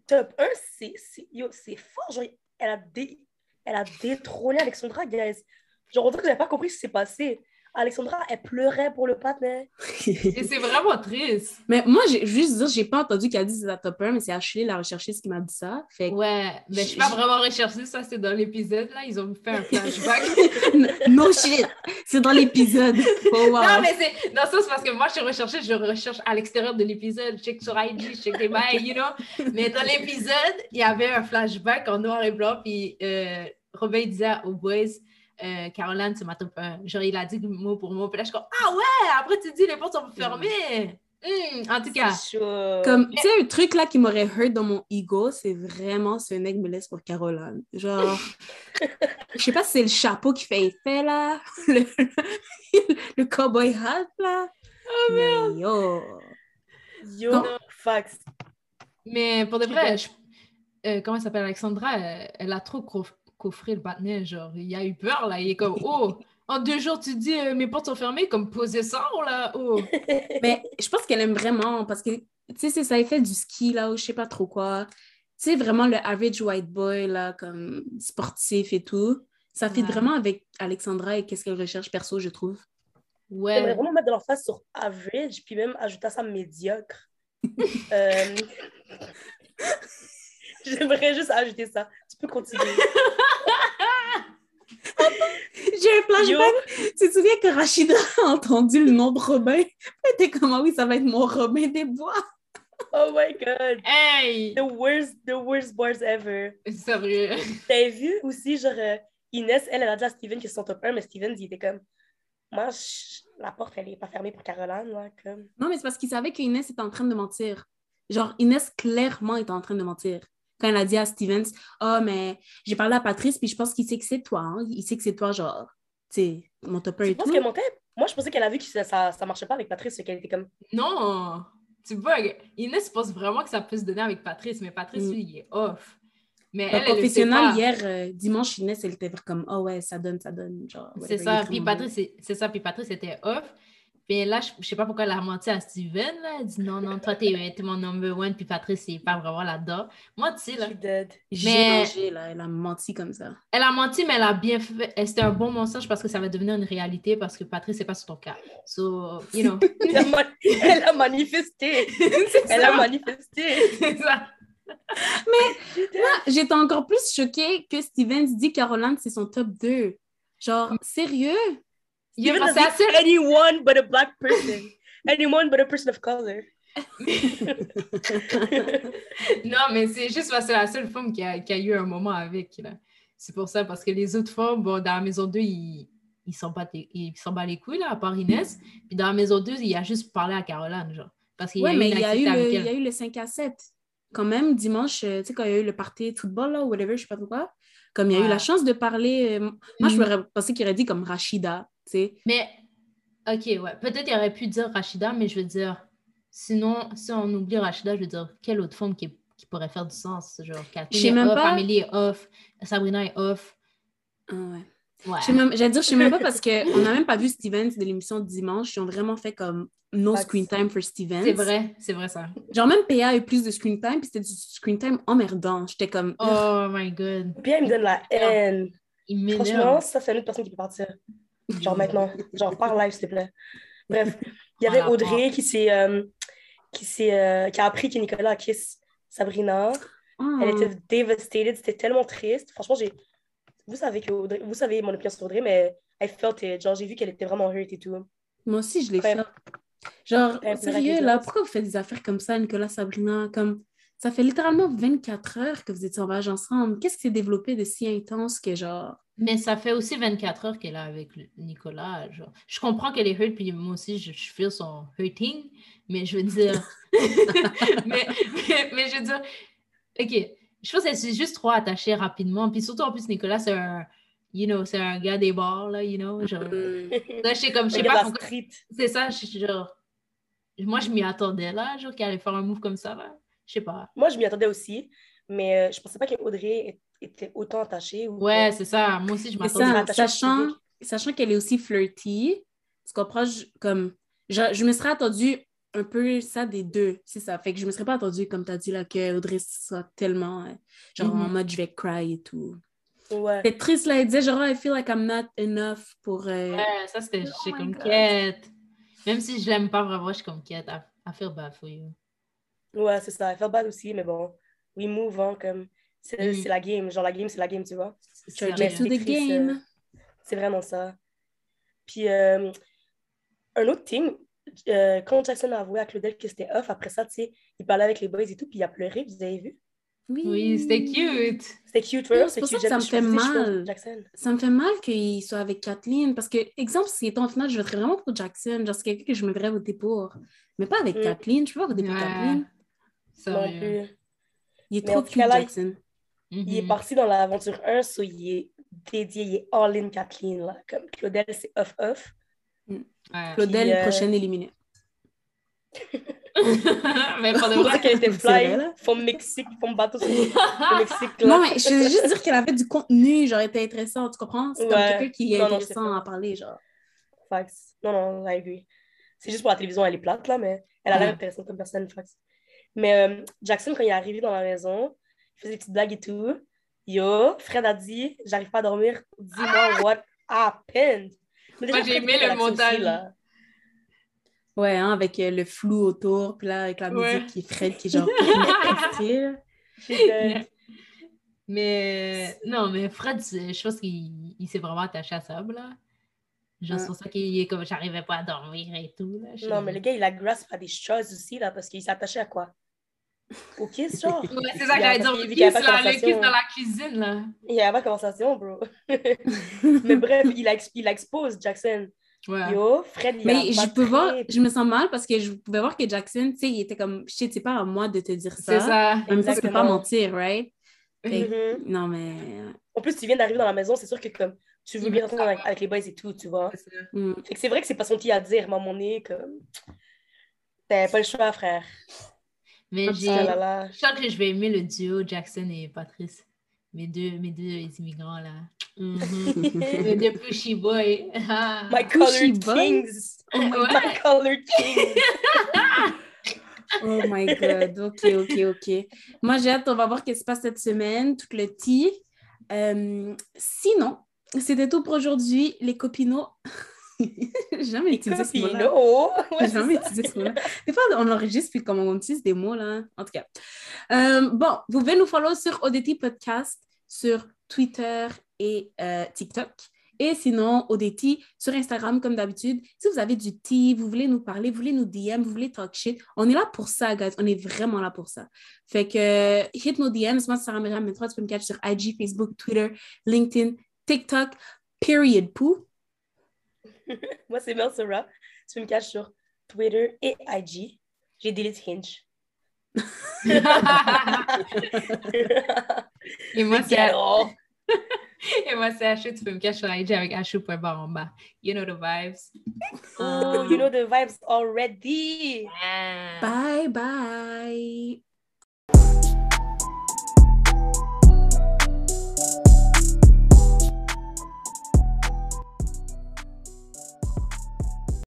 top 1, c'est c'est- yo, c'est fort. Genre, elle a, dé- elle a détrôné Alexandra, guys. Genre, on dirait que vous n'avez pas compris ce qui s'est passé. Alexandra, elle pleurait pour le partenaire. Et c'est vraiment triste. mais moi, j'ai juste dire, j'ai pas entendu qu'elle dit c'est sa top 1, mais c'est Ashley, la recherchiste, qui m'a dit ça. Fait que- Ouais, mais je suis pas vraiment recherchée, ça c'est dans l'épisode, là, ils ont fait un flashback. no shit! C'est dans l'épisode. Oh, wow. Non, mais c'est dans ça, c'est parce que moi, je suis recherchée, je recherche à l'extérieur de l'épisode, je check sur IG, je check des bails, you know. Mais dans l'épisode, il y avait un flashback en noir et blanc, puis euh, Robin disait aux boys, euh, Caroline, c'est ma top 1. Genre, il a dit mot pour mot, puis là, je suis comme, ah ouais, après tu dis, les portes sont fermées. Hmm, en tout cas, chaud. Comme, tu sais, un truc là qui m'aurait hurt dans mon ego, c'est vraiment ce nègre me laisse pour Caroline. Genre, je sais pas si c'est le chapeau qui fait effet là, le, le cowboy hat là. Oh, Mais yo. Yo, Non. facts. mais pour de vrai, je- euh, comment elle s'appelle Alexandra, elle, elle a trop coff- coffré le patinet, genre, il a eu peur, là, il est comme, oh, en deux jours, tu dis, euh, mes portes sont fermées, comme possesseur, là, oh. Mais je pense qu'elle aime vraiment parce que, tu sais, c'est ça, elle fait du ski là ou je sais pas trop quoi. Tu sais, vraiment le average white boy là, comme sportif et tout. Ça fit Ouais. vraiment avec Alexandra et qu'est-ce qu'elle recherche perso, je trouve. J'aimerais Ouais, vraiment mettre de l'emphase sur average, puis même ajouter à ça médiocre. Euh, J'aimerais juste ajouter ça. Tu peux continuer. J'ai un flashback. Tu te souviens que Rachida a entendu le nom de Robin? Elle était comme, ah oui, ça va être mon Robin des Bois. Oh my god. Hey! The worst, the worst boys ever. Sérieux. T'avais vu aussi, genre, euh, Inès, elle, elle a dit à Steven que c'est son top 1, mais Steven, il était comme, moi, je- la porte, elle est pas fermée pour Caroline, là, comme. Non, mais c'est parce qu'il savait qu'Inès était en train de mentir. Genre, Inès, clairement, était en train de mentir. Quand elle a dit à Stevens, Ah, mais j'ai parlé à Patrice, puis je pense qu'il sait que c'est toi. hein. Il sait que c'est toi, genre, tu sais, mon topper Je et pense tout. qu'elle montait. Moi, je pensais qu'elle a vu que ça, ça, ça marchait pas avec Patrice, qu'elle était comme. Non! Tu bugs. Inès pense vraiment que ça peut se donner avec Patrice, mais Patrice, Mm. lui, il est off. Mais Le elle, pas. hier, euh, dimanche, Inès, elle était comme, ah ouais, ça donne, ça donne. Genre, C'est ça. Puis Patrice, c'est c'est ça. Puis Patrice était off. Puis là, je, je sais pas pourquoi elle a menti à Steven. Là. Elle dit non, non, toi, t'es t'es mon number one. Puis Patrice, il est pas vraiment là-dedans. Moi, tu sais, là, dead. J'ai Mais- mangé, là, elle a menti comme ça. elle a menti, mais elle a bien fait. C'était un bon mensonge parce que ça va devenir une réalité parce que Patrice, c'est pas sur ton cas. So, you know. Elle a, ma- elle a manifesté. c'est Elle ça. a manifesté. C'est ça. J'étais encore plus choquée que Stevens dit Caroline, c'est son top 2. Genre, sérieux? Il a Steven passé a à dit seul. anyone but a black person. anyone but a person of color. Non, mais c'est juste parce que c'est la seule femme qui a, qui a eu un moment avec. là. C'est pour ça, parce que les autres femmes, bon, dans la maison 2, ils ils s'en battent les, ils s'en battent les couilles, là, à part Inès. Puis dans la maison 2, il a juste parlé à Caroline, genre. Parce qu'il Ouais, y a eu mais il y a, eu le, il y a eu le 5 à 7. Quand même, dimanche, euh, tu sais, quand il y a eu le party de football, là, ou whatever, je sais pas trop quoi, comme il y a eu la chance de parler, euh, moi, je me pensais qu'il aurait dit comme Rachida, sais. Mais, ok, ouais. Peut-être qu'il aurait pu dire Rachida, mais je veux dire, sinon, si on oublie Rachida, je veux dire, quelle autre femme qui, qui pourrait faire du sens? Genre, Je sais Catherine est même off, pas. Amélie est off, Sabrina est off. Ah ouais. Ouais. Je sais même- J'allais dire, je sais même pas parce qu'on n'a même pas vu Stevens de l'émission de dimanche. Ils ont vraiment fait comme no screen time for Stevens. C'est vrai, c'est vrai ça. Genre, même PA a eu plus de screen time, puis c'était du screen time emmerdant. J'étais comme. Oh my god. Bien, il me donne la haine. Il Franchement, ça, c'est une autre personne qui peut partir. Genre maintenant. Genre par live, s'il te plaît. Bref, il y avait. Audrey qui s'est. euh, qui, euh, qui a appris que Nicolas a kiss Sabrina. Oh. Elle était devastated. C'était tellement triste. Franchement, j'ai. Vous savez que Audrey- vous savez mon opinion sur Audrey, mais I felt it. Genre, j'ai vu qu'elle était vraiment hurt et tout. Moi aussi, je l'ai fait. Genre, sérieux, là, pourquoi vous faites des affaires comme ça, Nicolas, Sabrina? Comme, ça fait littéralement 24 heures que vous étiez en voyage ensemble. Qu'est-ce qui s'est développé de si intense que, genre... Mais ça fait aussi 24 heures qu'elle est avec Nicolas. Genre. Je comprends qu'elle est hurt, puis moi aussi, je, je feel son hurting, mais je veux dire. mais, mais, mais je veux dire, OK, je pense qu'elle s'est juste trop attachée rapidement. Puis surtout, en plus, Nicolas, c'est un. You know, c'est un gars des bars, là, you know. Genre, Hmm. là, je sais comme, je sais pas pourquoi. C'est ça, je suis genre. Moi, je m'y attendais, là, genre, qu'elle allait faire un move comme ça, là. Je sais pas. Moi, je m'y attendais aussi, mais euh, je pensais pas qu'Audrey était autant attachée. Ou Ouais, c'est ça. Moi aussi, je m'attendais. sachant, sachant qu'elle est aussi flirty, tu comprends, je, comme, je, je me serais attendu un peu ça des deux, c'est ça. Fait que je me serais pas attendu, comme tu as dit, là, que Audrey soit tellement, euh, genre, en Mhm. mode, je vais cry et tout. Ouais. C'est triste, là, elle disait, genre, I feel like I'm not enough pour... euh, Ouais, ça, c'était. Je suis my comme God. quête. Même si je l'aime pas vraiment, je suis comme quête. I, I feel bad for you. Ouais, c'est ça. Elle fait bad aussi, mais bon, we move on comme. C'est Mm. c'est la game. Genre, la game, c'est la game, tu vois. C'est the game. euh, C'est vraiment ça. Puis, euh, un autre thing, euh, quand Jackson a avoué à Claudel que c'était off, après ça, tu sais, il parlait avec les boys et tout, puis il a pleuré, vous avez vu? Oui, c'était cute. C'était cute, Oui, ouais, c'est c'est pour ça cute. que ça me fait mal. Jackson. Ça me fait mal qu'il soit avec Kathleen, parce que, exemple, si étant en finale, je voterais vraiment pour Jackson, genre, c'est quelqu'un que je me verrais voter pour. Mais pas avec Mm. Kathleen, je peux pas voter pour Ouais. Kathleen. Non plus. Il est Mais trop cute, cas, là, Jackson. Il est parti dans l'aventure 1, so il est dédié, il est all-in Kathleen, là. Comme Claudel, c'est off-off. Ouais. Claudel, euh, prochaine éliminée. mais de pour ça vrai. qu'elle était fly, from Mexique, from bateau sur le Mexique, là. Non, mais je veux juste dire qu'elle avait du contenu, genre, elle était intéressante, tu comprends? C'est comme Ouais. quelqu'un qui est Non, non, intéressant c'est à parler, genre. Facts. Non, non, I agree. C'est juste pour la télévision, elle est plate, là, mais elle a l'air Ouais. intéressante comme personne, facts. Mais euh, Jackson, quand il est arrivé dans la maison, il faisait des petites blagues et tout. Yo, Fred a dit J'arrive pas à dormir, dis-moi what happened. Mais Moi, j'ai aimé le montage. là. Ouais, hein, avec euh, le flou autour, puis là, avec la Ouais. musique qui est Fred, qui est genre, Mais non, mais Fred, je pense qu'il il s'est vraiment attaché à ça, là. Genre, c'est pour ça qu'il est comme j'arrivais pas à dormir et tout. Là. Non, mais le gars, il a grasp à des choses aussi, là, parce qu'il s'est attaché à quoi? Au kiss, genre? Ouais, c'est ça que j'allais dire. Le kiss, là, le kiss dans la cuisine, là. Il n'y a pas de conversation, bro. mais bref, il, a, il expose Jackson. Ouais. Yo, Fred, il Mais je peux voir, je me sens mal parce que je pouvais voir que Jackson, tu sais, il était comme, je sais, c'est pas à moi de te dire ça. C'est ça. Même ça, je peux pas mentir, right? Mm-hmm. Non, mais. En plus, tu viens d'arriver dans la maison, c'est sûr que comme tu veux bien entendre avec, les boys et tout, tu vois. Mm. c'est vrai que c'est pas son petit à dire, mais à mon nez, comme. T'as pas le choix, frère. Mais j'ai. Je sens que je vais aimer le duo Jackson et Patrice. Mes deux, mes deux immigrants, là. Mm -hmm. mes deux pushy boys. My colored kings. Oh my colored kings. oh my God. OK, OK, OK. Moi, j'ai hâte. On va voir ce qui se passe cette semaine, tout le tea. Euh, sinon, c'était tout pour aujourd'hui, les copinots. jamais utilisé ce mot-là. jamais utilisé ce mot-là. Des fois, on enregistre puis comme on utilise des mots, là. En tout cas. Euh, bon, vous pouvez nous follow sur ODT Podcast, sur Twitter et euh, TikTok. Et sinon, ODT sur Instagram, comme d'habitude. Si vous avez du tea, vous voulez nous parler, vous voulez nous DM, vous voulez talk shit, on est là pour ça, guys. On est vraiment là pour ça. Fait que, hit nos DMs. Moi, c'est Sarah Myriam, mais tu peux me catch sur IG, Facebook, Twitter, LinkedIn, TikTok, period, pou. Moi, c'est Mel Sora. Tu me caches sur Twitter et IG. J'ai delete Hinge. et moi, c'est... Et moi, c'est Ashu, tu peux me cacher sur IG avec Ashu.bar en bas. You know the vibes. Oh, you know the vibes already. Bye bye.